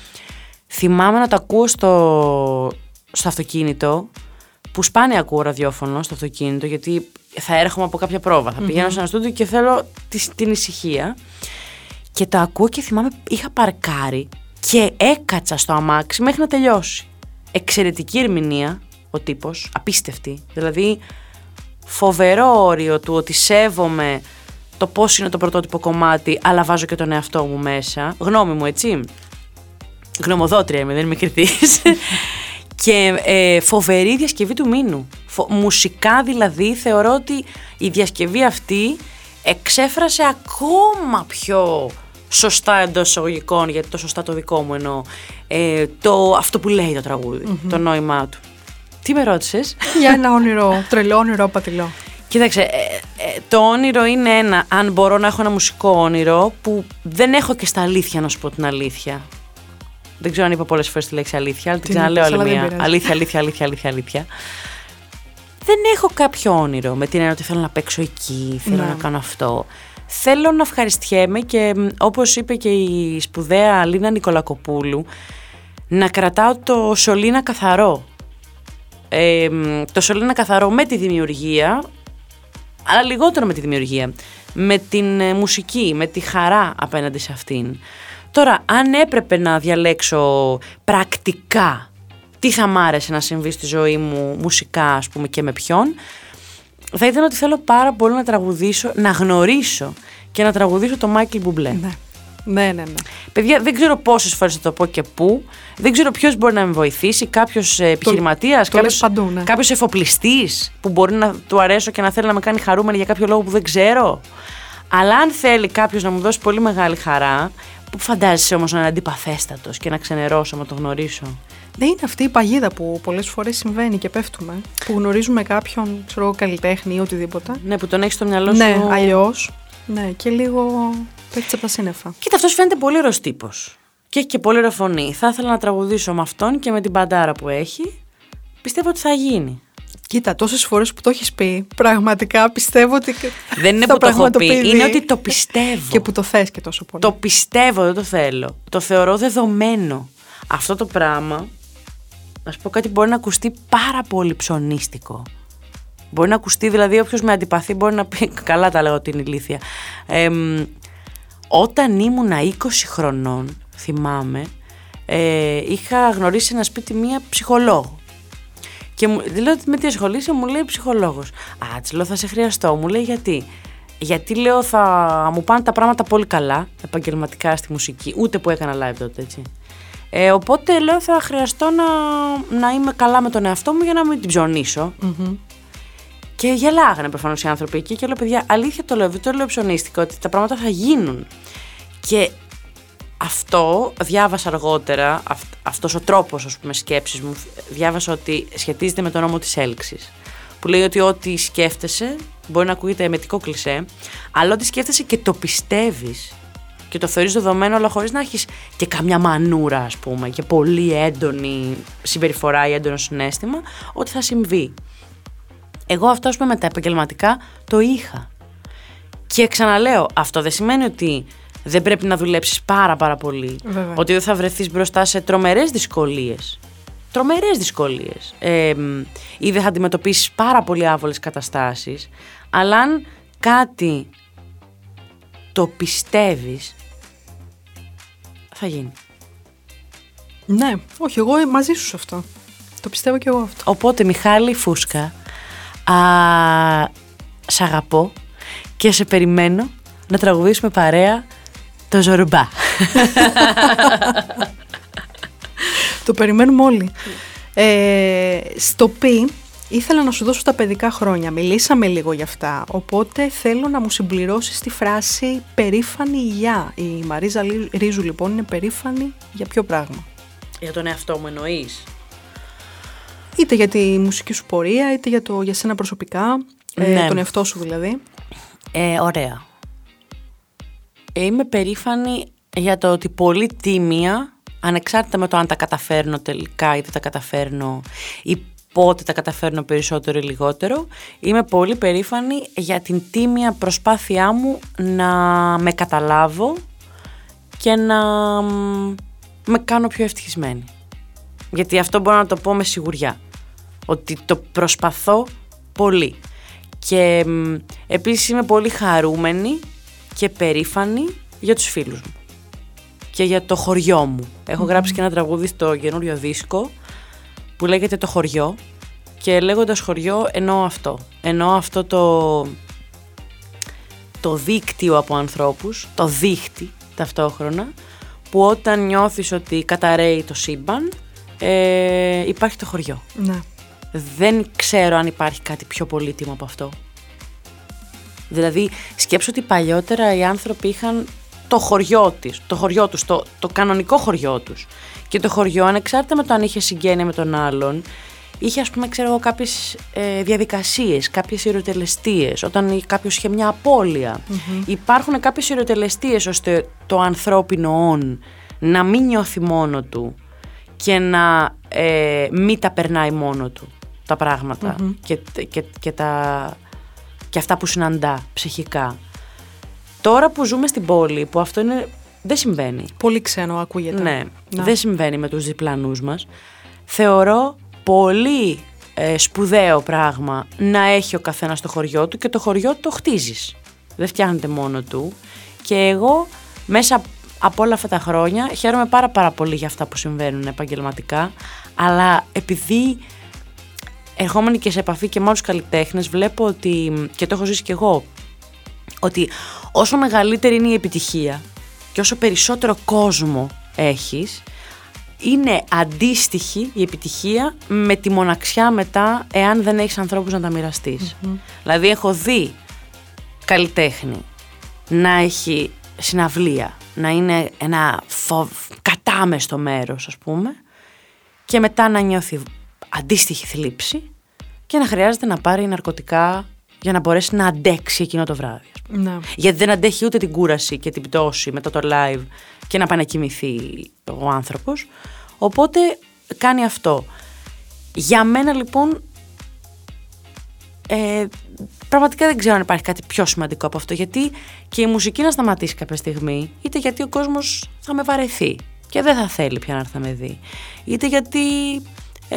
θυμάμαι να το ακούω στο, στο αυτοκίνητο, που σπάνια ακούω ραδιόφωνο στο αυτοκίνητο, γιατί θα έρχομαι από κάποια πρόβα. Θα πηγαίνω σε ένα στούντιο και θέλω τη- την ησυχία. Και το ακούω και θυμάμαι, είχα παρκάρει και έκατσα στο αμάξι μέχρι να τελειώσει. Εξαιρετική ερμηνεία ο τύπος, απίστευτη. Δηλαδή, φοβερό όριο του ότι σέβομαι το πώς είναι το πρωτότυπο κομμάτι, αλλά βάζω και τον εαυτό μου μέσα. Γνώμη μου, έτσι. Γνωμοδότρια είμαι, δεν είμαι κριτής. και ε, φοβερή διασκευή του Μίνου. Φο- μουσικά δηλαδή θεωρώ ότι η διασκευή αυτή εξέφρασε ακόμα πιο σωστά εντός εισαγωγικών, γιατί το σωστά το δικό μου εννοώ, ε, το, αυτό που λέει το τραγουδι το νόημά του. Τι με ρώτησες;
για ένα όνειρο τρελό, όνειρο απατηλό.
Κοίταξε, ε, ε, το όνειρο είναι ένα, αν μπορώ να έχω ένα μουσικό όνειρο που δεν έχω και στα αλήθεια να σου πω την αλήθεια. Δεν ξέρω αν είπα πολλές φορές τη λέξη αλήθεια, αλλά την
Την
ξαναλέω
είπες,
άλλη
αλλά δεν
μία.
πειράζει.
Αλήθεια, αλήθεια, αλήθεια, αλήθεια, αλήθεια. Δεν έχω κάποιο όνειρο με την έννοια ότι θέλω να παίξω εκεί, θέλω
Ναι.
να κάνω αυτό. Θέλω να ευχαριστιέμαι και μ, όπως είπε και η σπουδαία Αλίνα Νικολακοπούλου, να κρατάω το σωλήνα καθαρό. Ε, μ, το σωλήνα καθαρό με τη δημιουργία, αλλά λιγότερο με τη δημιουργία. Με την ε, μουσική, με τη χαρά απέναντι σε αυτήν. Τώρα, αν έπρεπε να διαλέξω πρακτικά τι θα μ' άρεσε να συμβεί στη ζωή μου μουσικά, ας πούμε, και με ποιον, θα ήταν ότι θέλω πάρα πολύ να τραγουδήσω, να γνωρίσω και να τραγουδήσω το Μάικλ Μπουμπλέ.
Ναι. Ναι, ναι, ναι.
Παιδιά, δεν ξέρω πόσες φορές θα το πω και πού. Δεν ξέρω ποιος μπορεί να με βοηθήσει. Κάποιος επιχειρηματίας,
το λες παντού, ναι.
κάποιος εφοπλιστής που μπορεί να του αρέσω και να θέλει να με κάνει χαρούμενη για κάποιο λόγο που δεν ξέρω. Αλλά αν θέλει κάποιος να μου δώσει πολύ μεγάλη χαρά, που φαντάζεσαι όμως να είναι αντιπαθέστατος και να ξενερώσω, να το γνωρίσω.
Δεν είναι αυτή η παγίδα που πολλές φορές συμβαίνει και πέφτουμε. Που γνωρίζουμε κάποιον, ξέρω εγώ, καλλιτέχνη ή οτιδήποτε.
Ναι, που τον έχεις στο μυαλό
Ναι,
σου.
αλλιώς. Ναι, και λίγο πέφτεις από τα σύννεφα.
Κοίτα, αυτός φαίνεται πολύ ωραίος τύπος. Και έχει και πολύ ωραία φωνή. Θα ήθελα να τραγουδήσω με αυτόν και με την παντάρα που έχει. Πιστεύω ότι θα γίνει.
Κοίτα, τόσες φορές που το έχεις πει, πραγματικά πιστεύω ότι.
Δεν είναι
θα
που το έχω πει,
πραγματοποιηθεί.
είναι ότι το πιστεύω.
Και που το θες και τόσο πολύ.
Το πιστεύω, δεν το θέλω. Το θεωρώ δεδομένο. Αυτό το πράγμα, να σου πω κάτι, μπορεί να ακουστεί πάρα πολύ ψωνίστικο. Μπορεί να ακουστεί, δηλαδή, όποιος με αντιπαθεί μπορεί να πει. Καλά τα λέω ότι είναι ηλίθια. Εμ, όταν ήμουνα 20 χρονών, θυμάμαι, ε, είχα γνωρίσει ένα σπίτι μία ψυχολόγο. Και μου της λέω με τι ασχολείσαι, μου λέει ψυχολόγος. Α, της λέω θα σε χρειαστώ. Μου λέει γιατί; Γιατί λέω θα μου πάνε τα πράγματα πολύ καλά επαγγελματικά στη μουσική, ούτε που έκανα live τότε, έτσι. Ε, οπότε λέω θα χρειαστώ να, να είμαι καλά με τον εαυτό μου για να μην την ψωνίσω. Και γελάγανε προφανώς οι άνθρωποι εκεί και λέω: Παιδιά, αλήθεια το λέω, δεν το λέω ψωνίστικα, ότι τα πράγματα θα γίνουν. Και αυτό διάβασα αργότερα, αυ, αυτός ο τρόπος ας πούμε σκέψης μου, διάβασα ότι σχετίζεται με τον νόμο της έλξης. Που λέει ότι ό,τι σκέφτεσαι, μπορεί να ακούγεται εμετικό κλισέ, αλλά ό,τι σκέφτεσαι και το πιστεύεις και το θεωρείς δεδομένο, αλλά χωρίς να έχεις και καμιά μανούρα ας πούμε και πολύ έντονη συμπεριφορά ή έντονο συνέστημα, ότι θα συμβεί. Εγώ αυτό ας πούμε με τα επαγγελματικά το είχα. Και ξαναλέω, αυτό δεν σημαίνει ότι δεν πρέπει να δουλέψεις πάρα πάρα πολύ.
Βέβαια.
Ότι δεν θα βρεθείς μπροστά σε τρομερές δυσκολίες. Τρομερές δυσκολίες. Ε, μ, ή δεν θα αντιμετωπίσεις πάρα πολύ άβολες καταστάσεις. Αλλά αν κάτι το πιστεύεις, θα γίνει.
Ναι, όχι, εγώ μαζί σου σε αυτό. Το πιστεύω και εγώ αυτό.
Οπότε, Μιχάλη Φούσκα, α, σ' αγαπώ και σε περιμένω να τραγουδήσουμε παρέα το Ζορμπά.
Το περιμένουμε όλοι. Ε, στο πι ήθελα να σου δώσω τα παιδικά χρόνια. Μιλήσαμε λίγο γι' αυτά. Οπότε θέλω να μου συμπληρώσεις τη φράση περήφανη για. Η Μαρίζα Ρίζου λοιπόν είναι περήφανη για ποιο πράγμα;
Για τον εαυτό μου εννοείς;
Είτε για τη μουσική σου πορεία, είτε για, το, για σένα προσωπικά, ε,
Ναι.
τον εαυτό σου δηλαδή.
Ε, ωραία. Είμαι περήφανη για το ότι πολύ τίμια, ανεξάρτητα με το αν τα καταφέρνω τελικά ή δεν τα καταφέρνω ή πότε τα καταφέρνω περισσότερο ή λιγότερο, είμαι πολύ περήφανη για την τίμια προσπάθειά μου να με καταλάβω και να μ, με κάνω πιο ευτυχισμένη. Γιατί αυτό μπορώ να το πω με σιγουριά. Ότι το προσπαθώ πολύ. Και μ, επίσης είμαι πολύ χαρούμενη και περήφανη για τους φίλους μου. Και για το χωριό μου. Έχω γράψει και ένα τραγούδι στο καινούριο δίσκο που λέγεται το χωριό και λέγοντας χωριό εννοώ αυτό. Εννοώ αυτό το, το δίκτυο από ανθρώπους, το δίχτυ ταυτόχρονα, που όταν νιώθεις ότι καταραίει το σύμπαν, ε, υπάρχει το χωριό.
Ναι.
Δεν ξέρω αν υπάρχει κάτι πιο πολύτιμο από αυτό. Δηλαδή, σκέψου ότι παλιότερα οι άνθρωποι είχαν το χωριό της, το χωριό τους, το, το κανονικό χωριό τους. Και το χωριό, ανεξάρτητα με το αν είχε συγγένεια με τον άλλον, είχε ας πούμε, ξέρω εγώ, κάποιες ε, διαδικασίες, κάποιες ιεροτελεστίες, όταν κάποιος είχε μια απώλεια. Υπάρχουν κάποιες ιεροτελεστίες ώστε το ανθρώπινο όν να μην νιώθει μόνο του και να ε, μην τα περνάει μόνο του τα πραγματα και, και, και, τα, και αυτά που συναντά ψυχικά. Τώρα που ζούμε στην πόλη, που αυτό είναι, δεν συμβαίνει.
Πολύ ξένο ακούγεται.
Ναι,
Να.
δεν συμβαίνει με τους διπλανούς μας. Θεωρώ πολύ ε, σπουδαίο πράγμα να έχει ο καθένας το χωριό του και το χωριό το χτίζεις. Δεν φτιάχνεται μόνο του. Και εγώ μέσα από όλα αυτά τα χρόνια χαίρομαι πάρα πάρα πολύ για αυτά που συμβαίνουν επαγγελματικά, αλλά επειδή ερχόμενοι και σε επαφή και με άλλους καλλιτέχνες βλέπω ότι, και το έχω ζήσει και εγώ, ότι όσο μεγαλύτερη είναι η επιτυχία και όσο περισσότερο κόσμο έχεις, είναι αντίστοιχη η επιτυχία με τη μοναξιά μετά εάν δεν έχεις ανθρώπους να τα μοιραστεις Δηλαδή έχω δει καλλιτέχνη να έχει συναυλία, να είναι ένα φοβ... κατάμεστο μέρος ας πούμε και μετά να νιώθει αντίστοιχη θλίψη και να χρειάζεται να πάρει ναρκωτικά για να μπορέσει να αντέξει εκείνο το βράδυ. ας πούμε.
Ναι.
Γιατί δεν αντέχει ούτε την κούραση και την πτώση μετά το live και να πάει να κοιμηθεί ο άνθρωπος. Οπότε κάνει αυτό. Για μένα λοιπόν ε, πραγματικά δεν ξέρω αν υπάρχει κάτι πιο σημαντικό από αυτό γιατί και η μουσική να σταματήσει κάποια στιγμή είτε γιατί ο κόσμος θα με βαρεθεί και δεν θα θέλει πια να έρθει να με δει είτε γιατί ε,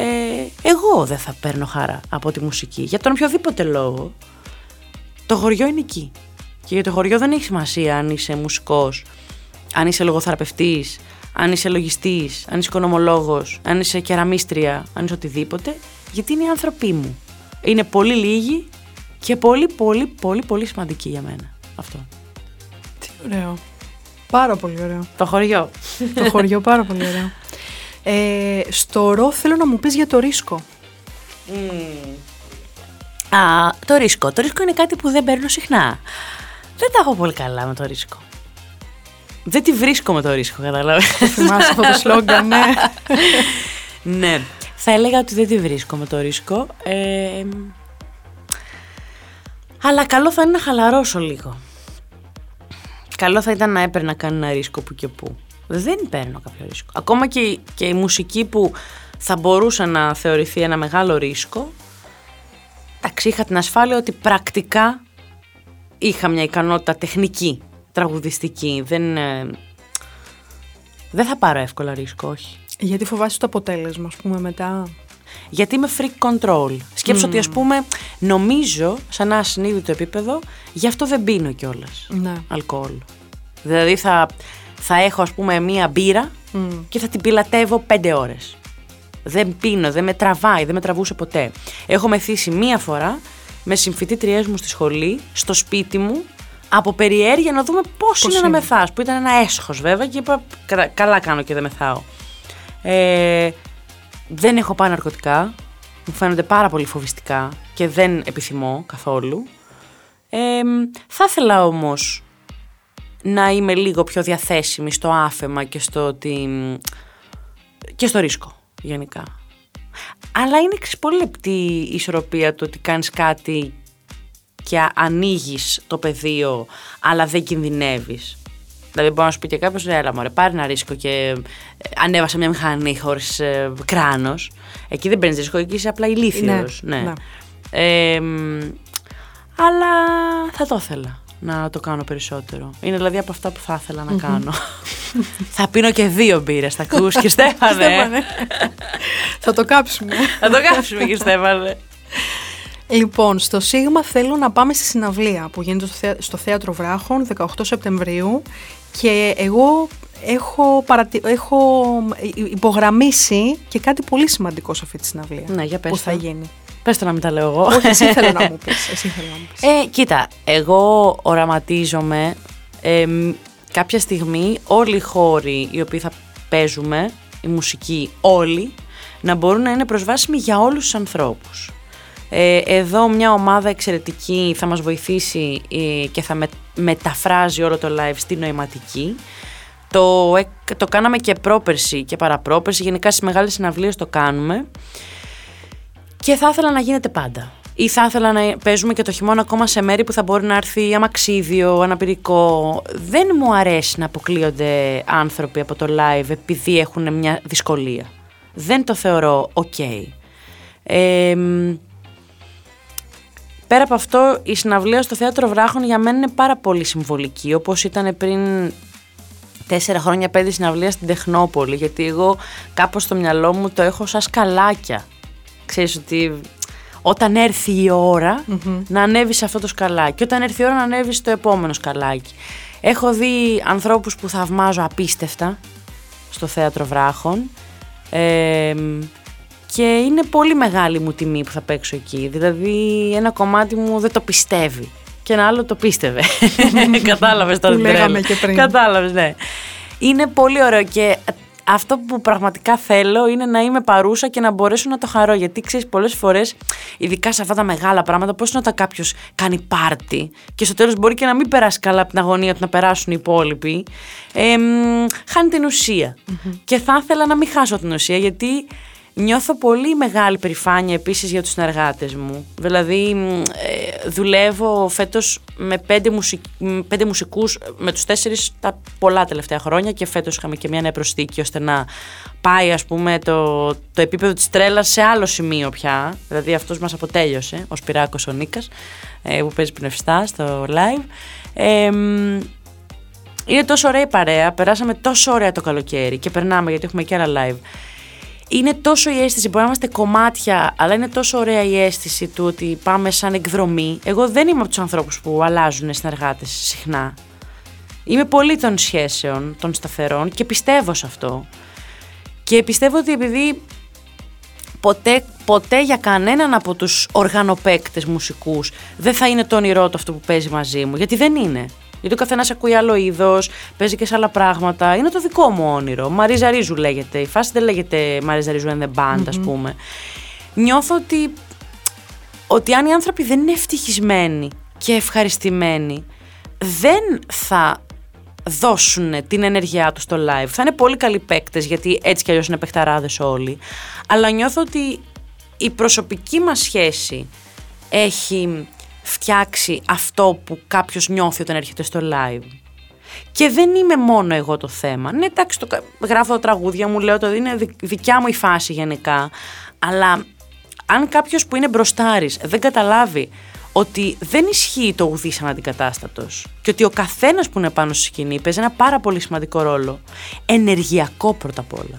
εγώ δεν θα παίρνω χαρά από τη μουσική για τον οποιοδήποτε λόγο το χωριό είναι εκεί. Και για το χωριό δεν έχει σημασία αν είσαι μουσικός, αν είσαι λογοθεραπευτής, αν είσαι λογιστής, αν είσαι οικονομολόγος, αν είσαι κεραμίστρια, αν είσαι οτιδήποτε, γιατί είναι οι άνθρωποι μου. Είναι πολύ λίγοι και πολύ πολύ πολύ πολύ σημαντικοί για μένα. Αυτό.
Τι ωραίο. Πάρα πολύ ωραίο.
Το χωριό.
το χωριό πάρα πολύ ωραίο. Ε, στο ρο θέλω να μου πεις για το ρίσκο.
Α, το ρίσκο. Το ρίσκο είναι κάτι που δεν παίρνω συχνά. Δεν τα έχω πολύ καλά με το ρίσκο. Δεν τη βρίσκω με το ρίσκο, κατάλαβες.
Θυμάσαι αυτό το σλόγκαν, ναι.
ναι. Θα έλεγα ότι δεν τη βρίσκω με το ρίσκο. Ε, αλλά καλό θα είναι να χαλαρώσω λίγο. Καλό θα ήταν να έπαιρνα κανένα ρίσκο που και που. Δεν παίρνω κάποιο ρίσκο. Ακόμα και, η- και η μουσική που θα μπορούσε να θεωρηθεί ένα μεγάλο ρίσκο, εντάξει, είχα την ασφάλεια ότι πρακτικά είχα μια ικανότητα τεχνική, τραγουδιστική. Δεν, ε, δεν θα πάρω εύκολα ρίσκο, όχι.
Γιατί φοβάσαι το αποτέλεσμα, ας πούμε, μετά;
Γιατί είμαι freak control. Σκέψω ότι, ας πούμε, νομίζω σε ένα ασυνείδητο επίπεδο, γι' αυτό δεν πίνω κιόλας
Ναι.
αλκοόλ. Δηλαδή θα, θα έχω, ας πούμε, μία μπύρα και θα την πιλατεύω πέντε ώρες. Δεν πίνω, δεν με τραβάει, δεν με τραβούσε ποτέ. Έχω μεθύσει μία φορά με συμφοιτήτριές μου στη σχολή, στο σπίτι μου, από περιέργεια να δούμε πώς, είναι, να
είναι.
μεθάς, που ήταν ένα έσχος βέβαια και είπα «Κα- καλά κάνω και δεν μεθάω. Ε, δεν έχω πάει ναρκωτικά, μου φαίνονται πάρα πολύ φοβιστικά και δεν επιθυμώ καθόλου. Ε, θα ήθελα όμως να είμαι λίγο πιο διαθέσιμη στο άφεμα και στο ότι και στο ρίσκο γενικά. Αλλά είναι ξέρεις, πολύ λεπτή η ισορροπία του ότι κάνεις κάτι και α- ανοίγεις το πεδίο αλλά δεν κινδυνεύεις. Δηλαδή μπορεί να σου πει και κάποιος, «Ναι, έλα μωρέ, πάρε ένα ρίσκο και ε, ανέβασα μια μηχανή χωρίς ε, κράνος. Εκεί δεν παίρνεις ρίσκο, εκεί είσαι απλά ηλίθιος.
Ναι,
Ναι.
ναι.
Ε, μ, αλλά θα το ήθελα να το κάνω περισσότερο. Είναι δηλαδή από αυτά που θα ήθελα να κάνω. θα πίνω και δύο μπύρες, θα ακούς και Στέφανε.
Στέφανε. Θα το κάψουμε.
θα το κάψουμε και Στέφανε.
Λοιπόν, στο Σίγμα θέλω να πάμε στη συναυλία που γίνεται στο, θέα- στο Θέατρο Βράχων 18 Σεπτεμβρίου και εγώ έχω, παρατη... έχω υπογραμμίσει και κάτι πολύ σημαντικό σε αυτή τη συναυλία
Ναι, για πες
που
το.
θα γίνει.
Πες το να μην τα λέω εγώ.
Όχι, εσύ θέλω να μου πεις. Εσύ θέλω να μου πεις.
Ε, κοίτα, εγώ οραματίζομαι ε, μ, κάποια στιγμή όλοι οι χώροι οι οποίοι θα παίζουμε, η μουσική όλοι, να μπορούν να είναι προσβάσιμοι για όλους τους ανθρώπους. Ε, εδώ μια ομάδα εξαιρετική θα μας βοηθήσει ε, και θα με- μεταφράζει όλο το live στη νοηματική. Το, εκ- το κάναμε και πρόπερση και παραπρόπερση, γενικά στις μεγάλες συναυλίες το κάνουμε. Και θα ήθελα να γίνεται πάντα. Ή θα ήθελα να παίζουμε και το χειμώνα ακόμα σε μέρη που θα μπορεί να έρθει αμαξίδιο, αναπηρικό. Δεν μου αρέσει να αποκλείονται άνθρωποι από το live επειδή έχουν μια δυσκολία. Δεν το θεωρώ ok. Ε, μ, πέρα από αυτό, η συναυλία στο Θέατρο Βράχων για μένα είναι πάρα πολύ συμβολική, όπως ήταν πριν τέσσερα χρόνια πέντε συναυλία στην Τεχνόπολη, γιατί εγώ κάπως στο μυαλό μου το έχω σαν σκαλάκια. Ξέρεις ότι όταν έρθει η ωρα να ανέβεις σε αυτό το σκαλάκι και όταν έρθει η ώρα να ανέβεις στο επόμενο σκαλάκι. Έχω δει ανθρώπους που θαυμάζω απίστευτα στο Θέατρο Βράχων ε, και είναι πολύ μεγάλη μου τιμή που θα παίξω εκεί. Δηλαδή ένα κομμάτι μου δεν το πιστεύει και ένα άλλο το πίστευε. Κατάλαβες τώρα
Που
την
λέγαμε
τρέλα.
και πριν.
Κατάλαβες, ναι. Είναι πολύ ωραίο και αυτό που πραγματικά θέλω είναι να είμαι παρούσα και να μπορέσω να το χαρώ. Γιατί ξέρεις, πολλές φορές, ειδικά σε αυτά τα μεγάλα πράγματα, πώς είναι όταν κάποιος κάνει πάρτι και στο τέλος μπορεί και να μην περάσει καλά από την αγωνία του να περάσουν οι υπόλοιποι. Ε, μ, χάνει την ουσια Και θα ήθελα να μην χάσω την ουσία γιατί Νιώθω πολύ μεγάλη περηφάνεια επίσης για τους συνεργάτες μου. Δηλαδή μ, ε, δουλεύω φέτος με πέντε, μουσικ, μ, πέντε μουσικούς, με τους τέσσερις τα πολλά τελευταία χρόνια και φέτος είχαμε και μια νέα προσθήκη ώστε να πάει ας πούμε το, το επίπεδο της τρέλας σε άλλο σημείο πια. Δηλαδή αυτός μας αποτέλειωσε, ο Σπυράκος ο Νίκας ε, που παίζει πνευστά στο live. Ε, μ, είναι τόσο ωραία η παρέα, περάσαμε τόσο ωραία το καλοκαίρι και περνάμε γιατί έχουμε και άλλα live. Είναι τόσο η αίσθηση, μπορεί να είμαστε κομμάτια, αλλά είναι τόσο ωραία η αίσθηση του ότι πάμε σαν εκδρομή. Εγώ δεν είμαι από τους ανθρώπους που αλλάζουν συνεργάτε συχνά. Είμαι πολύ των σχέσεων, των σταθερών και πιστεύω σε αυτό. Και πιστεύω ότι επειδή ποτέ, ποτέ για κανέναν από τους οργανοπαίκτες μουσικούς δεν θα είναι το όνειρό του αυτό που παίζει μαζί μου, γιατί δεν είναι. Γιατί ο καθένας ακούει άλλο είδος, παίζει και σε άλλα πράγματα. Είναι το δικό μου όνειρο. Μαρίζα Ρίζου λέγεται. Η φάση δεν λέγεται Μαρίζα Ρίζου and the band, ας πούμε. Νιώθω ότι, ότι αν οι άνθρωποι δεν είναι ευτυχισμένοι και ευχαριστημένοι, δεν θα δώσουν την ενέργειά τους στο live. Θα είναι πολύ καλοί παίκτες, γιατί έτσι κι αλλιώς είναι παιχταράδες όλοι. Αλλά νιώθω ότι η προσωπική μας σχέση έχει φτιάξει αυτό που κάποιος νιώθει όταν έρχεται στο live. Και δεν είμαι μόνο εγώ το θέμα. Ναι, εντάξει, το, κα- γράφω τραγούδια μου, λέω ότι είναι δι- δικιά μου η φάση γενικά. Αλλά αν κάποιος που είναι μπροστάρης δεν καταλάβει ότι δεν ισχύει το ουδής αναντικατάστατος και ότι ο καθένας που είναι πάνω στη σκηνή παίζει ένα πάρα πολύ σημαντικό ρόλο. Ενεργειακό πρώτα απ' όλα.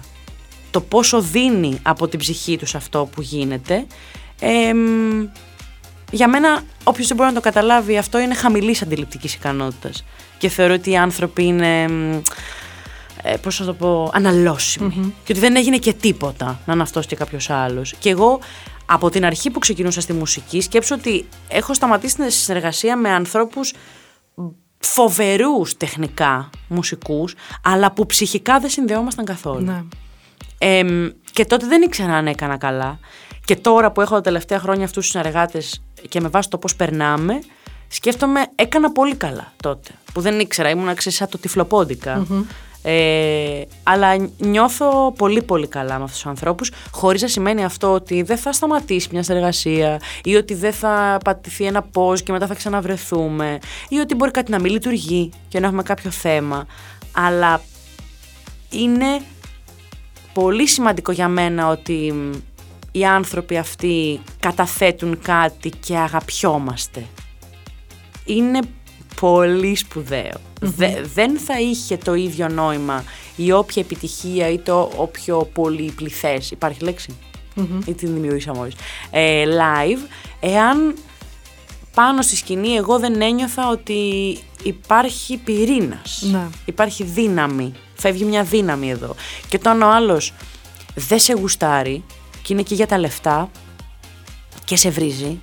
Το πόσο δίνει από την ψυχή τους σε αυτό που γίνεται. εμ, για μένα, όποιος δεν μπορεί να το καταλάβει, αυτό είναι χαμηλής αντιληπτικής ικανότητας. Και θεωρώ ότι οι άνθρωποι είναι. μ, Ε, πώς να το πω, αναλώσιμοι. Και ότι δεν έγινε και τίποτα να είναι αυτός και κάποιος άλλος. Και εγώ από την αρχή που ξεκινούσα στη μουσική, σκέψω ότι έχω σταματήσει τη συνεργασία με ανθρώπους φοβερούς τεχνικά μουσικούς, αλλά που ψυχικά δεν συνδεόμασταν καθόλου.
Ναι.
Εμ, και τότε δεν ήξερα αν έκανα καλά. Και τώρα που έχω τα τελευταία χρόνια αυτούς τους συνεργάτες και με βάση το πώς περνάμε, σκέφτομαι έκανα πολύ καλά τότε. Που δεν ήξερα, ήμουν ξέρεις, σαν το τυφλοποντικα Ε, αλλά νιώθω πολύ πολύ καλά με αυτούς τους ανθρώπους χωρίς να σημαίνει αυτό ότι δεν θα σταματήσει μια συνεργασία ή ότι δεν θα πατηθεί ένα pause και μετά θα ξαναβρεθούμε ή ότι μπορεί κάτι να μην λειτουργεί και να έχουμε κάποιο θέμα. Αλλά είναι πολύ σημαντικό για μένα ότι οι άνθρωποι αυτοί καταθέτουν κάτι και αγαπιόμαστε. Είναι πολύ δεν θα είχε το ίδιο νόημα η όποια επιτυχία ή το όποιο πολυπληθές, υπάρχει λέξη, ή την δημιουργήσα μόλις, ε, live, εάν πάνω στη σκηνή εγώ δεν ένιωθα ότι υπάρχει πυρήνας,
Ναι.
υπάρχει δύναμη, φεύγει μια δύναμη εδώ. Και όταν ο άλλος δεν σε γουστάρει και είναι εκεί για τα λεφτά και σε βρίζει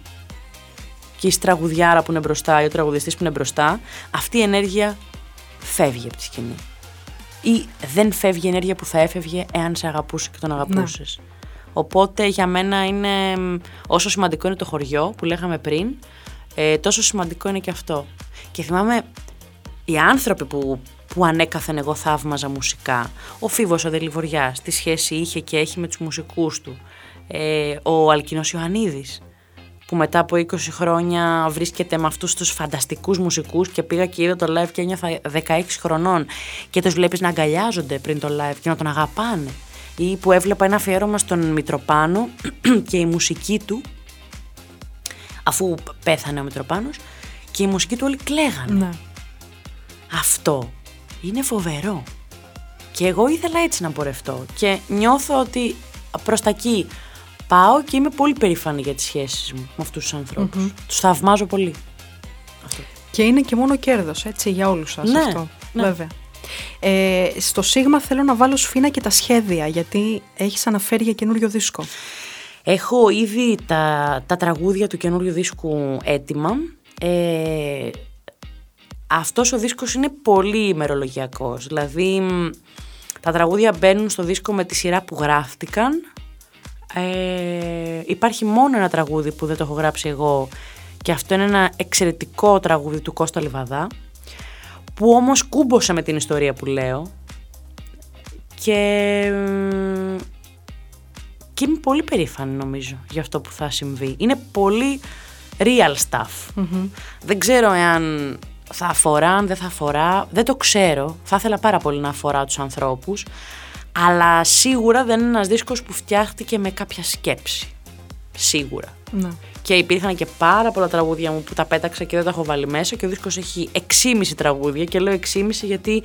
και η τραγουδιάρα που είναι μπροστά ή ο τραγουδιστής που είναι μπροστά, αυτή η ενέργεια φεύγει από τη σκηνή. Ή δεν φεύγει η ενέργεια που θα έφευγε εάν σε αγαπούσε και τον αγαπούσες. Οπότε για μένα είναι μ, όσο σημαντικό είναι το χωριό που λέγαμε πριν, ε, τόσο σημαντικό είναι και αυτό. Και θυμάμαι οι άνθρωποι που, που ανέκαθεν εγώ θαύμαζα μουσικά, ο Φίβος ο Δελιβοριάς, τι σχέση είχε και έχει με τους μουσικούς του, ε, ο Αλκίνος Ιωαννίδης, που μετά από 20 χρόνια βρίσκεται με αυτούς τους φανταστικούς μουσικούς και πήγα και είδα το live και ένιωθα 16 χρονών και τους βλέπεις να αγκαλιάζονται πριν το live και να τον αγαπάνε. Ή που έβλεπα ένα αφιέρωμα στον Μητροπάνο και η μουσική του, αφού πέθανε ο Μητροπάνος, και η μουσική του όλοι κλαίγανε.
Ναι.
Αυτό είναι φοβερό. Και εγώ ήθελα έτσι να πορευτώ. Και νιώθω ότι προς τα εκεί πάω και είμαι πολύ περήφανη για τις σχέσεις μου με αυτούς τους ανθρώπους. Τους θαυμάζω πολύ.
Και είναι και μόνο κέρδος, έτσι, για όλους σας
Ναι,
αυτό.
ναι.
Βέβαια. Ε, στο Σίγμα θέλω να βάλω σφίνα και τα σχέδια, γιατί έχεις αναφέρει για καινούριο δίσκο.
Έχω ήδη τα, τα τραγούδια του καινούριου δίσκου έτοιμα. Ε, αυτός ο δίσκος είναι πολύ ημερολογιακός. Δηλαδή, μ, τα τραγούδια μπαίνουν στο δίσκο με τη σειρά που γράφτηκαν. Ε, υπάρχει μόνο ένα τραγούδι που δεν το έχω γράψει εγώ και αυτό είναι ένα εξαιρετικό τραγούδι του Κώστα Λιβαδά που όμως κούμπωσε με την ιστορία που λέω και μ, και είμαι πολύ περήφανη νομίζω για αυτό που θα συμβεί. Είναι πολύ real stuff. Δεν ξέρω εάν θα αφορά, αν δεν θα αφορά. Δεν το ξέρω. Θα ήθελα πάρα πολύ να αφορά τους ανθρώπους. Αλλά σίγουρα δεν είναι ένας δίσκος που φτιάχτηκε με κάποια σκέψη. Σίγουρα.
Ναι.
Και υπήρχαν και πάρα πολλά τραγούδια μου που τα πέταξα και δεν τα έχω βάλει μέσα και ο δίσκος έχει 6,5 τραγούδια και λέω 6,5 γιατί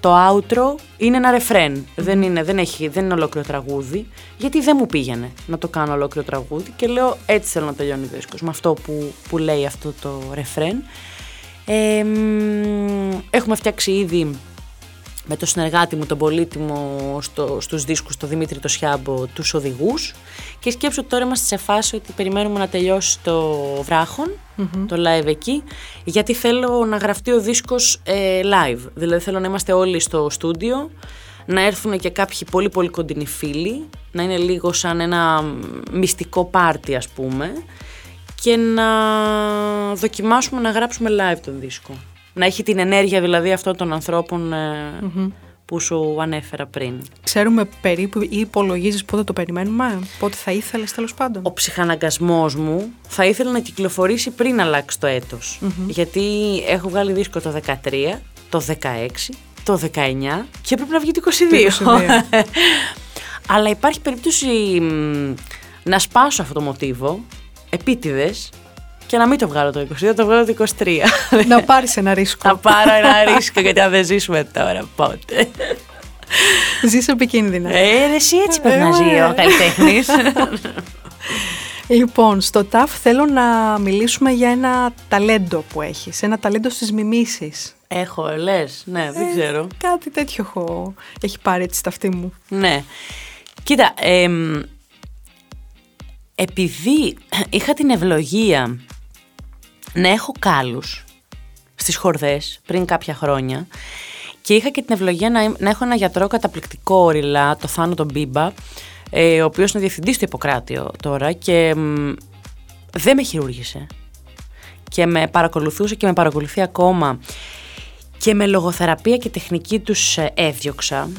το outro είναι ένα ρεφρέν. Δεν, είναι, δεν, έχει, δεν είναι ολόκληρο τραγούδι γιατί δεν μου πήγαινε να το κάνω ολόκληρο τραγούδι και λέω έτσι θέλω να τελειώνει ο δίσκος με αυτό που, που λέει αυτό το ρεφρέν. Ε, μ, έχουμε φτιάξει ήδη με το συνεργάτη μου, τον πολύτιμο στο, στους δίσκους, τον Δημήτρη το Σιάμπο, τους οδηγούς. Και σκέψω ότι τώρα είμαστε σε φάση ότι περιμένουμε να τελειώσει το βραχον το live εκεί, γιατί θέλω να γραφτεί ο δίσκος ε, live, δηλαδή θέλω να είμαστε όλοι στο στούντιο, να έρθουν και κάποιοι πολύ πολύ κοντινοί φίλοι, να είναι λίγο σαν ένα μυστικό πάρτι ας πούμε και να δοκιμάσουμε να γράψουμε live τον δίσκο. Να έχει την ενέργεια δηλαδή αυτών των ανθρώπων ε, που σου ανέφερα πριν.
Ξέρουμε περίπου ή υπολογίζεις πότε το περιμένουμε, πότε θα ήθελες τέλος πάντων.
Ο ψυχαναγκασμός μου θα ήθελε να κυκλοφορήσει πριν αλλάξει το ετος Γιατί έχω βγάλει δίσκο το 13, το 16, το 19 και πρέπει να βγει το 22.
22.
Αλλά υπάρχει περίπτωση μ, να σπάσω αυτό το μοτίβο, επίτηδες, και να μην το βγάλω το 22, το βγάλω το 23.
να πάρεις ένα ρίσκο.
Θα πάρω ένα ρίσκο γιατί αν δεν ζήσουμε τώρα πότε.
Ζεις επικίνδυνα.
Ε, ρε, εσύ έτσι πρέπει να ζει ο καλλιτέχνης.
Λοιπόν, στο ΤΑΦ θέλω να μιλήσουμε για ένα ταλέντο που έχεις, ένα ταλέντο στις μιμήσεις.
Έχω, λες. Ναι, δεν ξέρω.
Κάτι τέτοιο έχω, έχει πάρει έτσι στα αυτή μου.
Ναι. Κοίτα, εμ, επειδή είχα την ευλογία να έχω κάλους στις χορδές πριν κάποια χρόνια και είχα και την ευλογία να, να έχω ένα γιατρό καταπληκτικό όριλα, το Θάνο τον Μπίμπα, ε, ο οποίος είναι διευθυντής του Ιπποκράτιο τώρα και δεν με χειρούργησε και με παρακολουθούσε και με παρακολουθεί ακόμα και με λογοθεραπεία και τεχνική τους ε, έδιωξα.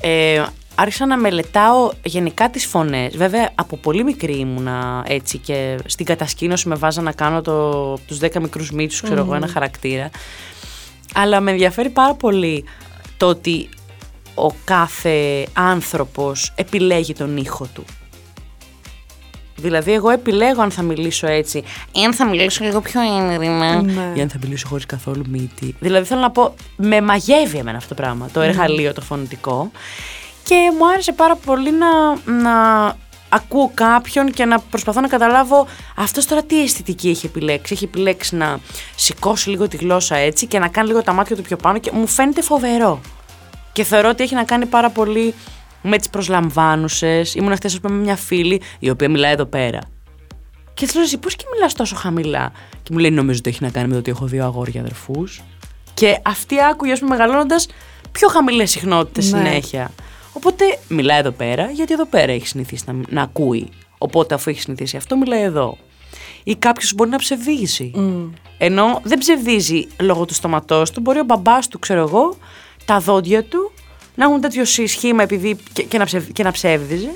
Ε, άρχισα να μελετάω γενικά τις φωνές. Βέβαια από πολύ μικρή ήμουνα έτσι και στην κατασκήνωση με βάζα να κάνω το, τους 10 μικρούς μύτους, ξέρω εγώ, ένα χαρακτήρα. Αλλά με ενδιαφέρει πάρα πολύ το ότι ο κάθε άνθρωπος επιλέγει τον ήχο του. Δηλαδή, εγώ επιλέγω αν θα μιλήσω έτσι, ή αν θα μιλήσω λίγο πιο ένρημα,
Ναι.
ή αν θα μιλήσω χωρίς καθόλου μύτη. Δηλαδή, θέλω να πω, με μαγεύει εμένα αυτό το πράγμα, το εργαλείο, το φωνητικό. Και μου άρεσε πάρα πολύ να, να ακούω κάποιον και να προσπαθώ να καταλάβω αυτός τώρα τι αισθητική έχει επιλέξει. Έχει επιλέξει να σηκώσει λίγο τη γλώσσα έτσι και να κάνει λίγο τα μάτια του πιο πάνω και μου φαίνεται φοβερό. Και θεωρώ ότι έχει να κάνει πάρα πολύ με τις προσλαμβάνουσες. Ήμουν χθε, ας πούμε, με μια φίλη η οποία μιλάει εδώ πέρα. Και τη λέω εσύ, πώς και μιλάς τόσο χαμηλά; Και μου λέει, Νομίζω ότι έχει να κάνει με το ότι έχω δύο αγόρια αδερφούς. Και αυτή άκουγε, ας πούμε, μεγαλώνοντας πιο χαμηλές συχνότητες
Ναι.
συνέχεια. Οπότε μιλάει εδώ πέρα, γιατί εδώ πέρα έχει συνηθίσει να, να ακούει. Οπότε αφού έχει συνηθίσει αυτό, μιλάει εδώ. Ή κάποιος μπορεί να ψευδίζει. Ενώ δεν ψευδίζει λόγω του στόματό του, μπορεί ο μπαμπάς του, ξέρω εγώ, τα δόντια του να έχουν τέτοιο σχήμα επειδή και, και, να, ψευ, και να ψεύδιζε.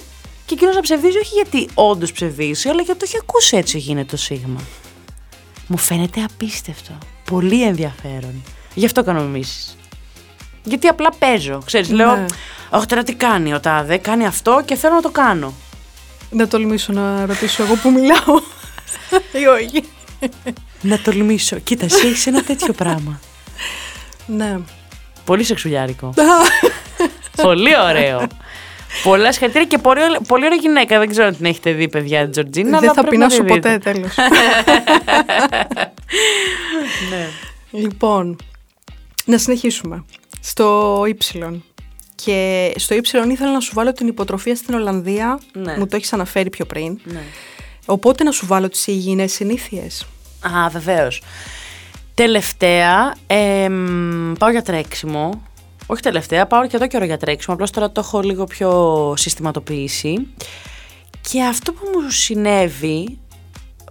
Και εκείνος να ψευδίζει όχι γιατί όντως ψευδίζει, αλλά γιατί το έχει ακούσει έτσι γίνεται το σίγμα. Μου φαίνεται απίστευτο. Πολύ ενδιαφέρον. Γι' αυτό κάνω μιμήσεις. Γιατί απλά παίζω. Ξέρεις, λέω,
Ναι.
Όχι τώρα τι κάνει ο τάδε, κάνει αυτό και θέλω να το κάνω.
Να τολμήσω να ρωτήσω εγώ που μιλάω. Ή όχι.
Να τολμήσω. Κοίτα, εσύ έχεις ένα τέτοιο πράγμα.
Ναι.
Πολύ σεξουλιάρικο. πολύ ωραίο. Πολλά συγχαρητήρια και πολύ, ω- πολύ ωραία γυναίκα. Δεν ξέρω αν την έχετε δει, παιδιά, την Τζορτζίνα.
Δεν
αλλά
θα
πρέπει να
πεινάσω
τη δείτε.
ποτέ, τέλος.
Ναι.
Λοιπόν, να συνεχίσουμε. Στο Y. Και στο Y ήθελα να σου βάλω την υποτροφία στην Ολλανδία.
Ναι.
Μου το έχεις αναφέρει πιο πριν.
Ναι.
Οπότε να σου βάλω τις υγιεινές συνήθειες.
Α, βεβαίως. Τελευταία, εμ, πάω για τρέξιμο. Όχι τελευταία, πάω και εδώ καιρό για τρέξιμο. Απλώς τώρα το έχω λίγο πιο συστηματοποιήσει. Και αυτό που μου συνέβη,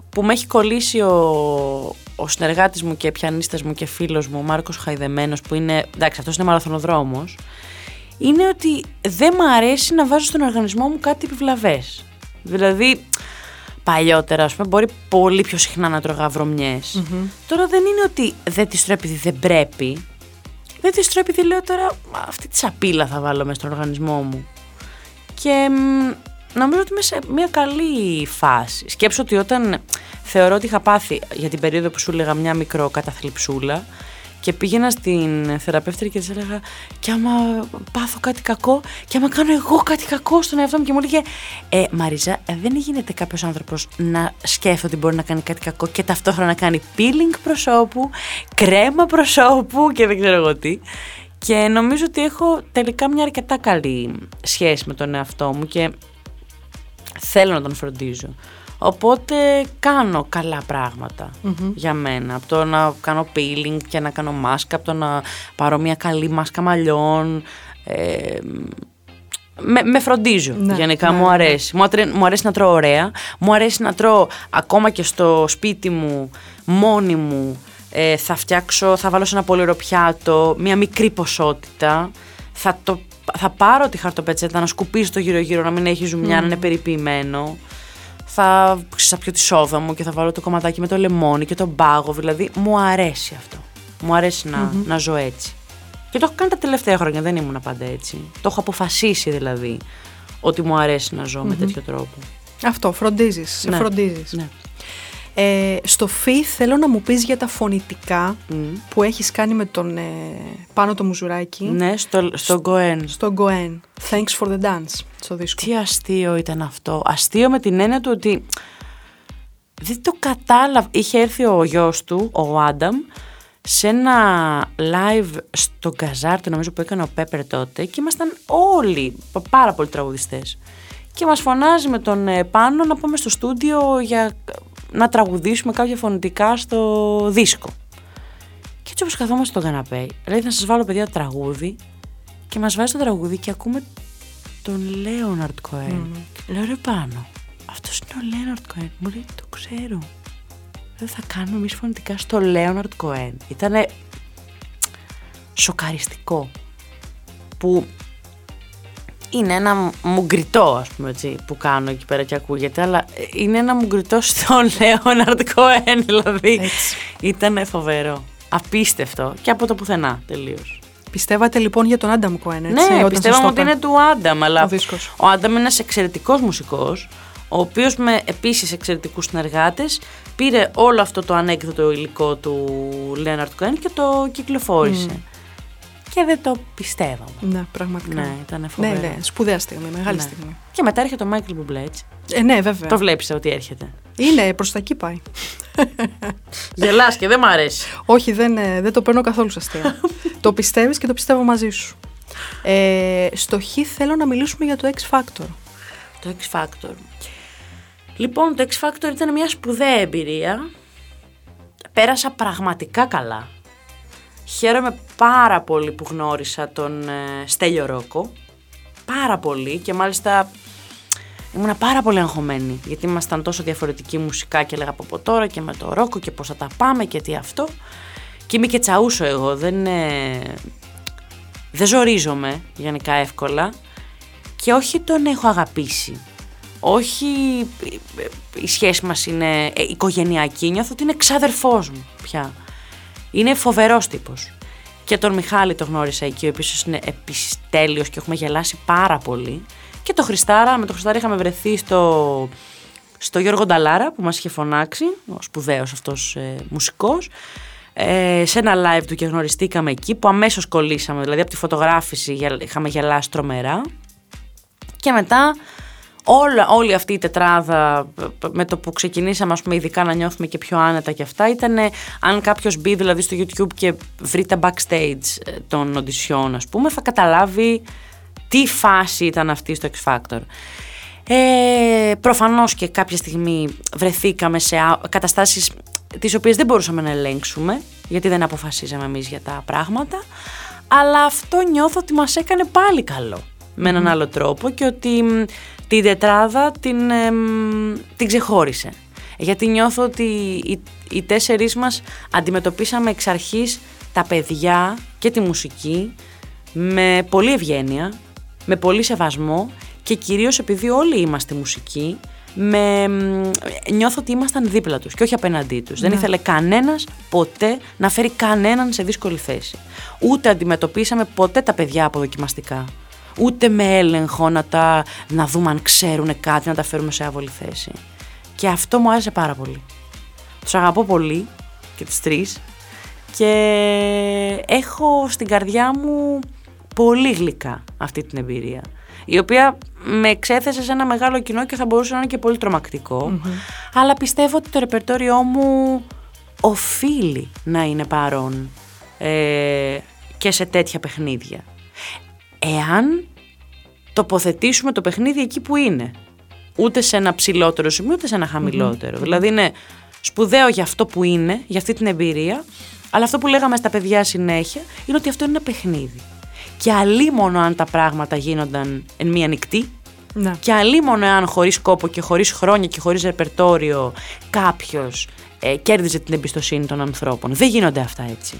που με έχει κολλήσει ο, ο συνεργάτης μου και πιανίστας μου και φίλος μου, ο Μάρκος Χαϊδεμένος, που είναι, εντάξει αυτός είναι μαραθωνοδρόμος, είναι ότι δεν μου αρέσει να βάζω στον οργανισμό μου κάτι επιβλαβές. Δηλαδή, παλιότερα, ας πούμε, μπορεί πολύ πιο συχνά να τρώγα βρωμιές. Τώρα δεν είναι ότι δεν τις τρώω επειδή δεν πρέπει. Δεν τις τρώω επειδή λέω τώρα «Μα, αυτή τη σαπίλα θα βάλω μέσα στον οργανισμό μου. Και μ, νομίζω ότι είμαι σε μια καλή φάση. Σκέψω ότι όταν θεωρώ ότι είχα πάθει για την περίοδο που σου έλεγα μια μικρό καταθλιψούλα και πήγαινα στην θεραπεύτρια και της έλεγα και άμα πάθω κάτι κακό και άμα κάνω εγώ κάτι κακό στον εαυτό μου και μου έλεγε ε, Μαρίζα δεν γίνεται κάποιος άνθρωπος να σκέφτεται ότι μπορεί να κάνει κάτι κακό και ταυτόχρονα να κάνει peeling προσώπου, κρέμα προσώπου και δεν ξέρω εγώ τι και νομίζω ότι έχω τελικά μια αρκετά καλή σχέση με τον εαυτό μου και θέλω να τον φροντίζω. Οπότε κάνω καλά πράγματα για μένα. Από το να κάνω peeling και να κάνω μάσκα, από το να πάρω μια καλή μάσκα μαλλιών. Ε, με, με φροντίζω.
Ναι,
Γενικά
ναι,
μου
ναι.
αρέσει. Μου, ατρε- μου αρέσει να τρώω ωραία. Μου αρέσει να τρώω ακόμα και στο σπίτι μου, μόνη μου. Ε, θα φτιάξω, θα βάλω σε ένα πολύ ωραίο πιάτο, μια μικρή ποσότητα. Θα, το, θα πάρω τη χαρτοπετσέτα να σκουπίσω το γύρω-γύρω, να μην έχει ζουμιά, να είναι περιποιημένο. Θα, ξέρεις, θα πιω τη σόδα μου και θα βάλω το κομματάκι με το λεμόνι και τον πάγο. Δηλαδή, μου αρέσει αυτό. Μου αρέσει να, να ζω έτσι. Και το έχω κάνει τα τελευταία χρόνια, δεν ήμουν πάντα έτσι. Το έχω αποφασίσει δηλαδή ότι μου αρέσει να ζω με τέτοιο τρόπο.
Αυτό, φροντίζεις, σε
Ναι.
φροντίζεις.
Ναι.
Ε, στο φι θέλω να μου πεις για τα φωνητικά που έχεις κάνει με τον ε, πάνω το μουζουράκι
Ναι, στο, στο Γκοέν.
στο Goen. Thanks for the dance, στο δίσκο.
Τι αστείο ήταν αυτό. Αστείο με την έννοια του ότι δεν το κατάλαβα. Είχε έρθει ο γιος του, ο Άνταμ, σε ένα live στο Γκαζάρτο νομίζω που έκανε ο Πέπερ τότε και ήμασταν όλοι, πάρα πολλοί τραγουδιστές. και μας φωνάζει με τον ε, πάνω να πάμε στο στούντιο για να τραγουδήσουμε κάποια φωνητικά στο δίσκο. Και έτσι όπως καθόμαστε στο καναπέ, λέει θα σας βάλω παιδιά τραγούδι και μας βάζει το τραγούδι και ακούμε τον Λέοναρτ Κοέν. Mm. Λέω ρε πάνω, αυτός είναι ο Λέοναρτ Κοέν. Μου λέει το ξέρω. Δεν θα κάνουμε εμείς φωνητικά στο Λέοναρτ Κοέν. Ήτανε σοκαριστικό. Που είναι ένα μουγκριτό, ας πούμε έτσι, που κάνω εκεί πέρα και ακούγεται, αλλά είναι ένα μουγκριτό στον Λέοναρτ Κοέν, δηλαδή. Ήταν φοβερό. Απίστευτο. Και από το πουθενά τελείως.
Πιστεύατε λοιπόν για τον Άνταμ Κοέν, έτσι.
Ναι, πιστεύαμε ότι είναι του Άνταμ, αλλά ο, ο Άνταμ είναι ένας εξαιρετικός μουσικός, ο οποίος με επίσης εξαιρετικούς συνεργάτες πήρε όλο αυτό το ανέκδοτο υλικό του Λέοναρτ Κοέν και το κυκλοφόρησε και δεν το πιστεύαμε.
Ναι, πραγματικά.
Ναι, ήταν φοβερό.
Ναι, ναι, σπουδαία στιγμή, μεγάλη ναι. στιγμή.
Και μετά έρχεται ο Μάικλ Μπουμπλέ, έτσι.
Ε, ναι, βέβαια.
Το βλέπεις ότι έρχεται.
Είναι, προς τα εκεί πάει.
Γελάς και δεν μ' αρέσει.
Όχι, δεν, ε, δεν το παίρνω καθόλου σε αστεία. το πιστεύεις και το πιστεύω μαζί σου. Ε, στο Χ θέλω να μιλήσουμε για το X Factor.
Το X Factor. Λοιπόν, το X Factor ήταν μια σπουδαία εμπειρία. Πέρασα πραγματικά καλά. Χαίρομαι πάρα πολύ που γνώρισα τον ε, Στέλιο Ρόκο. Πάρα πολύ και μάλιστα ήμουν πάρα πολύ αγχωμένη γιατί ήμασταν τόσο διαφορετικοί μουσικά και έλεγα από τώρα και με το Ρόκο και πώς θα τα πάμε και τι αυτό. Και είμαι και τσαούσο εγώ, δεν, ε, δεν ζορίζομαι γενικά εύκολα και όχι τον έχω αγαπήσει. Όχι η σχέση μας είναι ε, οικογενειακή, νιώθω ότι είναι ξαδερφός μου πια. Είναι φοβερός τύπος. Και τον Μιχάλη το γνώρισα εκεί, ο οποίος είναι επίση τέλειο και έχουμε γελάσει πάρα πολύ. Και το Χριστάρα, με τον Χριστάρα είχαμε βρεθεί στο, στο Γιώργο Νταλάρα που μας είχε φωνάξει, ο σπουδαίος αυτός ε, μουσικός, ε, σε ένα live του και γνωριστήκαμε εκεί που αμέσως κολλήσαμε, δηλαδή από τη φωτογράφηση είχαμε γελάσει τρομερά. Και μετά Όλα, όλη αυτή η τετράδα με το που ξεκινήσαμε ας πούμε, ειδικά να νιώθουμε και πιο άνετα και αυτά ήταν αν κάποιος μπει δηλαδή στο YouTube και βρει τα backstage ε, των οντισιών ας πούμε θα καταλάβει τι φάση ήταν αυτή στο X Factor. Ε, προφανώς και κάποια στιγμή βρεθήκαμε σε καταστάσεις τις οποίες δεν μπορούσαμε να ελέγξουμε γιατί δεν αποφασίζαμε εμείς για τα πράγματα αλλά αυτό νιώθω ότι μας έκανε πάλι καλό με έναν άλλο τρόπο και ότι την τετράδα την, την ξεχώρισε. Γιατί νιώθω ότι οι, οι τέσσερις μας αντιμετωπίσαμε εξ αρχής τα παιδιά και τη μουσική με πολύ ευγένεια, με πολύ σεβασμό και κυρίως επειδή όλοι είμαστε μουσικοί, με, νιώθω ότι ήμασταν δίπλα τους και όχι απέναντί τους. Δεν ναι. ήθελε κανένας ποτέ να φέρει κανέναν σε δύσκολη θέση. Ούτε αντιμετωπίσαμε ποτέ τα παιδιά αποδοκιμαστικά ούτε με έλεγχο να, τα, να δούμε αν ξέρουν κάτι, να τα φέρουμε σε άβολη θέση. Και αυτό μου άρεσε πάρα πολύ. Τους αγαπώ πολύ και τις τρεις και έχω στην καρδιά μου πολύ γλυκά αυτή την εμπειρία η οποία με εξέθεσε σε ένα μεγάλο κοινό και θα μπορούσε να είναι και πολύ αλλά πιστεύω ότι το ρεπερτόριό μου οφείλει να είναι παρόν ε, και σε τέτοια παιχνίδια εάν τοποθετήσουμε το παιχνίδι εκεί που είναι. Ούτε σε ένα ψηλότερο σημείο, ούτε σε ένα χαμηλοτερο Δηλαδή είναι σπουδαίο για αυτό που είναι, για αυτή την εμπειρία, αλλά αυτό που λέγαμε στα παιδιά συνέχεια είναι ότι αυτό είναι ένα παιχνίδι. Και αλίμονο αν τα πράγματα γίνονταν εν μία νυχτή, ναι. και αλίμονο αν χωρίς κόπο και χωρίς χρόνια και χωρίς ρεπερτόριο κάποιος ε, κέρδιζε την εμπιστοσύνη των ανθρώπων. Δεν γίνονται αυτά έτσι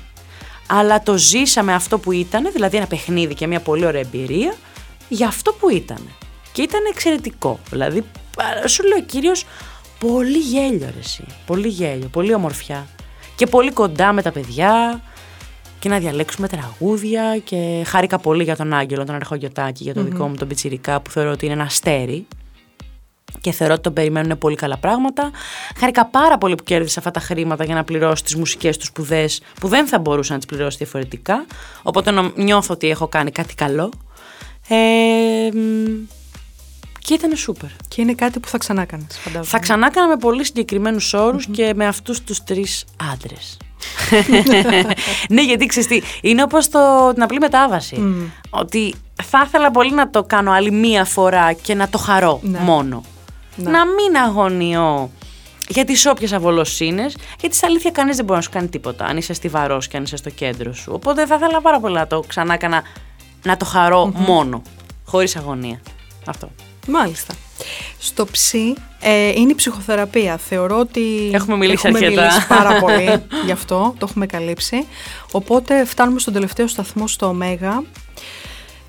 αλλά το ζήσαμε αυτό που ήταν, δηλαδή ένα παιχνίδι και μια πολύ ωραία εμπειρία, για αυτό που ήταν. Και ήταν εξαιρετικό. Δηλαδή, σου λέω κύριος, πολύ γέλιο ρε εσύ. Πολύ γέλιο, πολύ ομορφιά. Και πολύ κοντά με τα παιδιά και να διαλέξουμε τραγούδια και χάρηκα πολύ για τον Άγγελο, τον Αρχογιωτάκη, για το δικό μου τον Πιτσιρικά που θεωρώ ότι είναι ένα αστέρι και θεωρώ ότι τον περιμένουν πολύ καλά πράγματα. Χάρηκα πάρα πολύ που κέρδισε αυτά τα χρήματα για να πληρώσει τις μουσικές τους σπουδές που δεν θα μπορούσα να τις πληρώσει διαφορετικά. Οπότε νιώθω ότι έχω κάνει κάτι καλό. Ε, και ήταν σούπερ.
Και είναι κάτι που θα ξανά κάνει,
Θα ξανά με πολύ συγκεκριμένους και με αυτούς τους τρεις άντρες. ναι, γιατί ξέρεις τι, είναι όπως το, την απλή μετάβαση. Ότι θα ήθελα πολύ να το κάνω άλλη μία φορά και να το χαρώ
Ναι.
μόνο.
Ναι.
Να μην αγωνιώ για τις όποιες αβολοσύνες, γιατί στα αλήθεια κανείς δεν μπορεί να σου κάνει τίποτα, αν είσαι στιβαρός και αν είσαι στο κέντρο σου. Οπότε θα ήθελα πάρα πολύ να το ξανά έκανα, να το χαρω μόνο, χωρίς αγωνία. Αυτό.
Μάλιστα. Στο ψι ε, είναι η ψυχοθεραπεία. Θεωρώ ότι
Έχουμε μιλήσει
έχουμε
αρκετά.
μιλήσει πάρα πολύ γι' αυτό, το έχουμε καλύψει. Οπότε φτάνουμε στον τελευταίο σταθμό στο ωμέγα.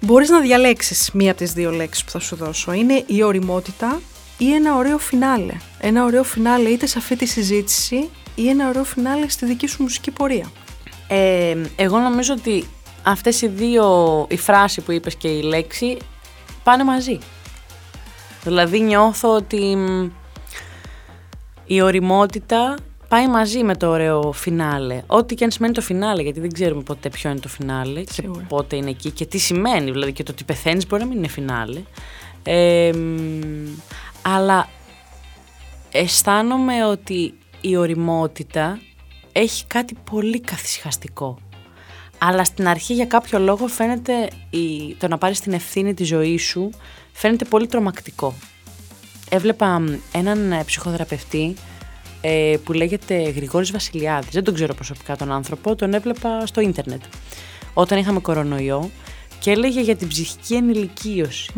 Μπορείς να διαλέξεις μία από τις δύο λέξεις που θα σου δώσω. Είναι η οριμότητα ή ένα ωραίο φινάλε. Ένα ωραίο φινάλε είτε σε αυτή τη συζήτηση ή ένα ωραίο φινάλε στη δική σου μουσική πορεία.
Ε, εγώ νομίζω ότι αυτές οι δύο, η φράση που είπες και η λέξη, πάνε μαζί. Δηλαδή νιώθω ότι μ, η οριμότητα πάει μαζί με το ωραίο φινάλε. Ό,τι και αν σημαίνει το φινάλε, γιατί δεν ξέρουμε ποτέ ποιο είναι το φινάλε και
Σίγουρα.
πότε είναι εκεί και τι σημαίνει. Δηλαδή και το ότι πεθαίνεις μπορεί να μην είναι φινάλε. Ε, μ, αλλά αισθάνομαι ότι η οριμότητα έχει κάτι πολύ καθυσυχαστικό. Αλλά στην αρχή για κάποιο λόγο φαίνεται η, το να πάρεις την ευθύνη της ζωής σου φαίνεται πολύ τρομακτικό. Έβλεπα μ, έναν ε, ψυχοθεραπευτή ε, που λέγεται Γρηγόρης Βασιλιάδης. Δεν τον ξέρω προσωπικά τον άνθρωπο, τον έβλεπα στο ίντερνετ. Όταν είχαμε κορονοϊό και έλεγε για την ψυχική ενηλικίωση.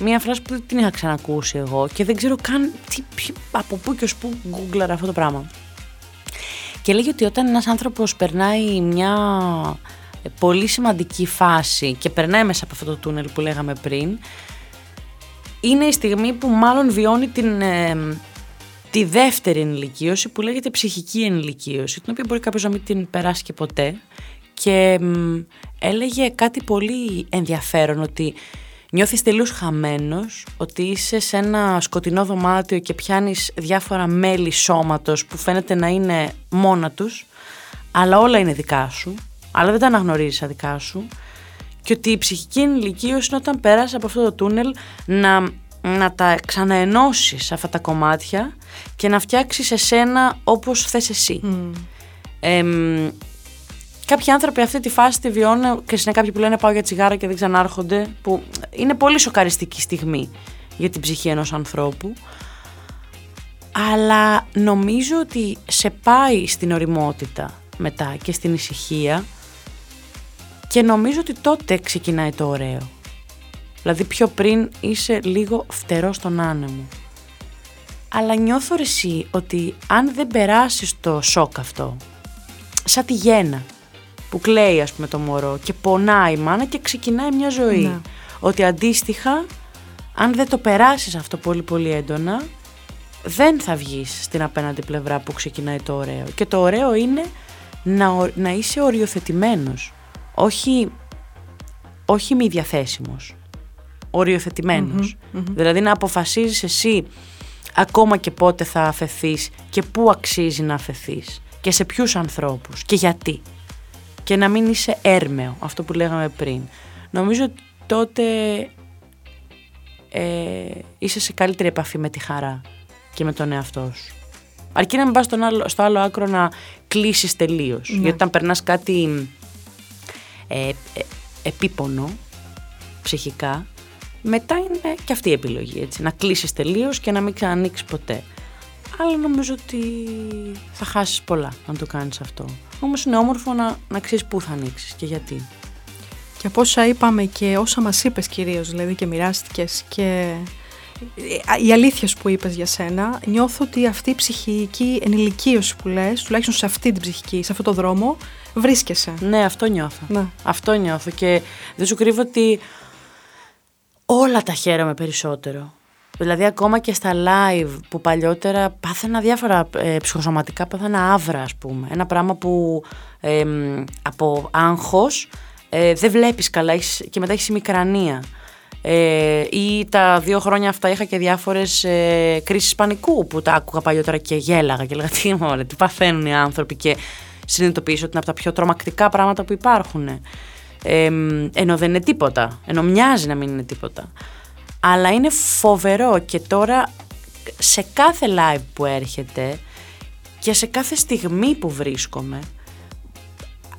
Μία φράση που δεν την είχα ξανακούσει εγώ και δεν ξέρω καν τι, ποιο- από πού και ως πού γκούγκλαρα αυτό το πράγμα. Και λέγει ότι όταν ένας άνθρωπος περνάει μια ε, πολύ σημαντική φάση και περνάει μέσα από αυτό το τούνελ που λέγαμε πριν, είναι η στιγμή που μάλλον βιώνει την, ε, τη δεύτερη ενηλικίωση που λέγεται ψυχική ενηλικίωση, την οποία μπορεί κάποιος να μην την περάσει και ποτέ. Και μ, έλεγε κάτι πολύ ενδιαφέρον ότι νιώθεις τελείως χαμένος, ότι είσαι σε ένα σκοτεινό δωμάτιο και πιάνεις διάφορα μέλη σώματος που φαίνεται να είναι μόνα τους, αλλά όλα είναι δικά σου, αλλά δεν τα αναγνωρίζεις σαν δικά σου και ότι η ψυχική ενηλικίωση είναι όταν πέρασε από αυτό το τούνελ να, να τα ξαναενώσεις αυτά τα κομμάτια και να φτιάξεις εσένα όπως θες εσύ. Εμ, κάποιοι άνθρωποι αυτή τη φάση τη βιώνουν και είναι κάποιοι που λένε πάω για τσιγάρα και δεν ξανάρχονται που είναι πολύ σοκαριστική στιγμή για την ψυχή ενός ανθρώπου αλλά νομίζω ότι σε πάει στην οριμότητα μετά και στην ησυχία και νομίζω ότι τότε ξεκινάει το ωραίο. Δηλαδή πιο πριν είσαι λίγο φτερό στον άνεμο. Αλλά νιώθω ρε εσύ ότι αν δεν περάσεις το σοκ αυτό, σαν τη γένα που κλαίει ας πούμε το μωρό και πονάει η μάνα και ξεκινάει μια ζωή.
Ναι.
Ότι αντίστοιχα, αν δεν το περάσεις αυτό πολύ πολύ έντονα, δεν θα βγεις στην απέναντι πλευρά που ξεκινάει το ωραίο. Και το ωραίο είναι να, ο- να είσαι οριοθετημένος, όχι, όχι μη διαθέσιμος, οριοθετημένος. Δηλαδή να αποφασίζεις εσύ ακόμα και πότε θα αφαιθείς και πού αξίζει να αφαιθείς και σε ποιους ανθρώπους και γιατί. Και να μην είσαι έρμεο, αυτό που λέγαμε πριν. Νομίζω ότι τότε ε, είσαι σε καλύτερη επαφή με τη χαρά και με τον εαυτό σου. Αρκεί να μην πας στον άλλο, στο άλλο άκρο να κλείσεις τελείως.
Ναι.
Γιατί όταν περνάς κάτι ε, ε, επίπονο ψυχικά, μετά είναι και αυτή η επιλογή, έτσι. Να κλείσεις τελείως και να μην ξανανοίξεις ποτέ. Αλλά νομίζω ότι θα χάσεις πολλά αν το κάνεις αυτό. Όμως είναι όμορφο να, να ξέρεις πού θα ανοίξεις και γιατί.
Και από όσα είπαμε και όσα μας είπες κυρίως, δηλαδή και μοιράστηκες και ε, οι αλήθειες που είπες για σένα, νιώθω ότι αυτή η ψυχική ενηλικίωση που λες, τουλάχιστον σε αυτή την ψυχική, σε αυτό το δρόμο, βρίσκεσαι.
Ναι, αυτό νιώθω.
Ναι.
Αυτό νιώθω και δεν σου κρύβω ότι όλα τα χαίρομαι περισσότερο. Δηλαδή ακόμα και στα live που παλιότερα πάθαινα διάφορα ε, ψυχοσωματικά, πάθαινα άβρα ας πούμε. Ένα πράγμα που ε, μ, από άγχος ε, δεν βλέπεις καλά έχεις- και μετά έχεις ημικρανία. Ε, ή τα δύο χρόνια αυτά είχα και διάφορες ε, κρίσεις πανικού που τα άκουγα παλιότερα και γέλαγα και λέγα τι μωρέ, τι παθαίνουν οι άνθρωποι και συνειδητοποιήσω ότι είναι από τα πιο τρομακτικά πράγματα που υπάρχουν. Ε, μ, ενώ δεν είναι τίποτα, ενώ μοιάζει να μην είναι τίποτα. Αλλά είναι φοβερό και τώρα σε κάθε live που έρχεται και σε κάθε στιγμή που βρίσκομαι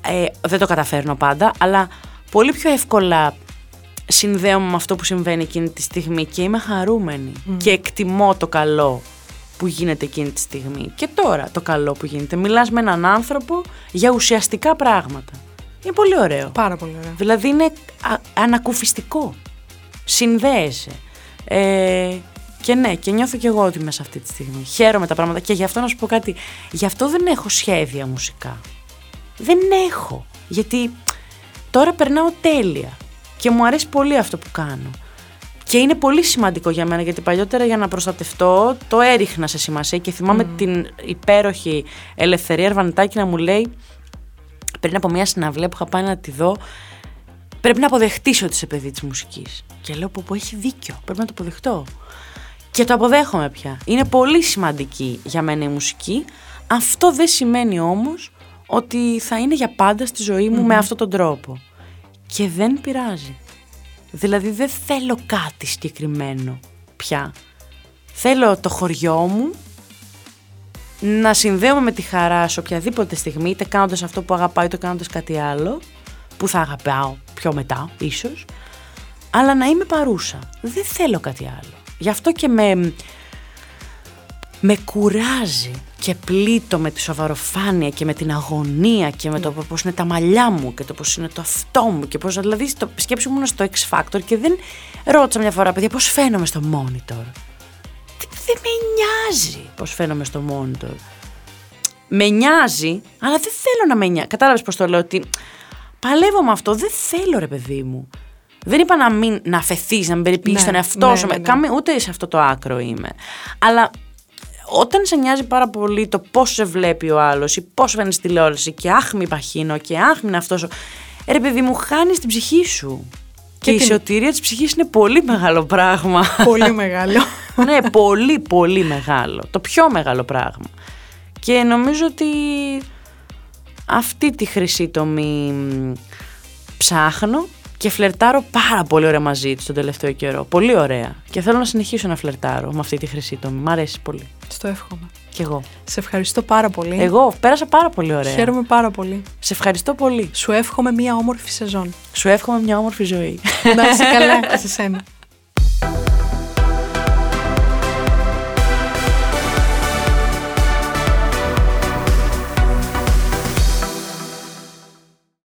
ε, δεν το καταφέρνω πάντα, αλλά πολύ πιο εύκολα συνδέομαι με αυτό που συμβαίνει εκείνη τη στιγμή και είμαι χαρούμενη και εκτιμώ το καλό που γίνεται εκείνη τη στιγμή. Και τώρα το καλό που γίνεται. Μιλάς με έναν άνθρωπο για ουσιαστικά πράγματα. Είναι πολύ ωραίο.
Πάρα πολύ ωραίο.
Δηλαδή είναι α- ανακουφιστικό. Συνδέεσαι. Ε, και ναι, και νιώθω και εγώ ότι είμαι σε αυτή τη στιγμή. Χαίρομαι τα πράγματα και γι' αυτό να σου πω κάτι. Γι' αυτό δεν έχω σχέδια μουσικά. Δεν έχω. Γιατί τώρα περνάω τέλεια. Και μου αρέσει πολύ αυτό που κάνω. Και είναι πολύ σημαντικό για μένα γιατί παλιότερα για να προστατευτώ το έριχνα σε σημασία και θυμάμαι την υπέροχη Ελευθερία Ερβανιτάκη να μου λέει πριν από μια συναυλία που είχα πάει να τη δω πρέπει να αποδεχτείς ότι είσαι παιδί της μουσικής. Και λέω πω, πω έχει δίκιο, πρέπει να το αποδεχτώ. Και το αποδέχομαι πια. Είναι πολύ σημαντική για μένα η μουσική. Αυτό δεν σημαίνει όμως ότι θα είναι για πάντα στη ζωή μου με αυτόν τον τρόπο. Και δεν πειράζει. Δηλαδή δεν θέλω κάτι συγκεκριμένο πια. Θέλω το χωριό μου να συνδέομαι με τη χαρά σε οποιαδήποτε στιγμή, είτε κάνοντας αυτό που αγαπάω, είτε κάνοντας κάτι άλλο, που θα αγαπάω πιο μετά, ίσως, αλλά να είμαι παρούσα. Δεν θέλω κάτι άλλο. Γι' αυτό και με, με κουράζει και πλήττω με τη σοβαροφάνεια και με την αγωνία και με το πώς είναι τα μαλλιά μου και το πώς είναι το αυτό μου και πώς, δηλαδή στο, σκέψου μου στο X Factor και δεν ρώτησα μια φορά παιδιά πώς φαίνομαι στο monitor; Δεν, δεν με νοιάζει πώς φαίνομαι στο monitor. Με νοιάζει, αλλά δεν θέλω να με νοιάζει. Κατάλαβες πώς το λέω ότι παλεύω με αυτό, δεν θέλω ρε παιδί μου. Δεν είπα να μην να αφαιθείς, να μην περιποιείς
Ναι,
τον εαυτό
ναι,
σου.
ναι,
με-
ναι.
κάμε- ούτε σε αυτό το άκρο είμαι. Αλλά όταν σε νοιάζει πάρα πολύ το πώς σε βλέπει ο άλλος ή πώς φαίνει στη τηλεόραση και άχ μη παχύνω και άχ μην αυτός. Ρε παιδί μου, χάνεις την ψυχή σου. Και, η
την-
σωτηρία της ψυχής είναι πολύ μεγάλο πράγμα.
πολύ μεγάλο.
ναι, πολύ, πολύ μεγάλο. Το πιο μεγάλο πράγμα. Και νομίζω ότι αυτή τη χρυσή τομή μ, ψάχνω και φλερτάρω πάρα πολύ ωραία μαζί της τον τελευταίο καιρό. Πολύ ωραία. Και θέλω να συνεχίσω να φλερτάρω με αυτή τη χρυσή τομή. Μ' αρέσει πολύ.
Στο εύχομαι.
Κι εγώ.
Σε ευχαριστώ πάρα πολύ.
Εγώ πέρασα πάρα πολύ ωραία.
Χαίρομαι πάρα πολύ.
Σε ευχαριστώ πολύ.
Σου εύχομαι μία όμορφη σεζόν.
Σου εύχομαι μια όμορφη ζωή.
Να είσαι καλά και σε σένα.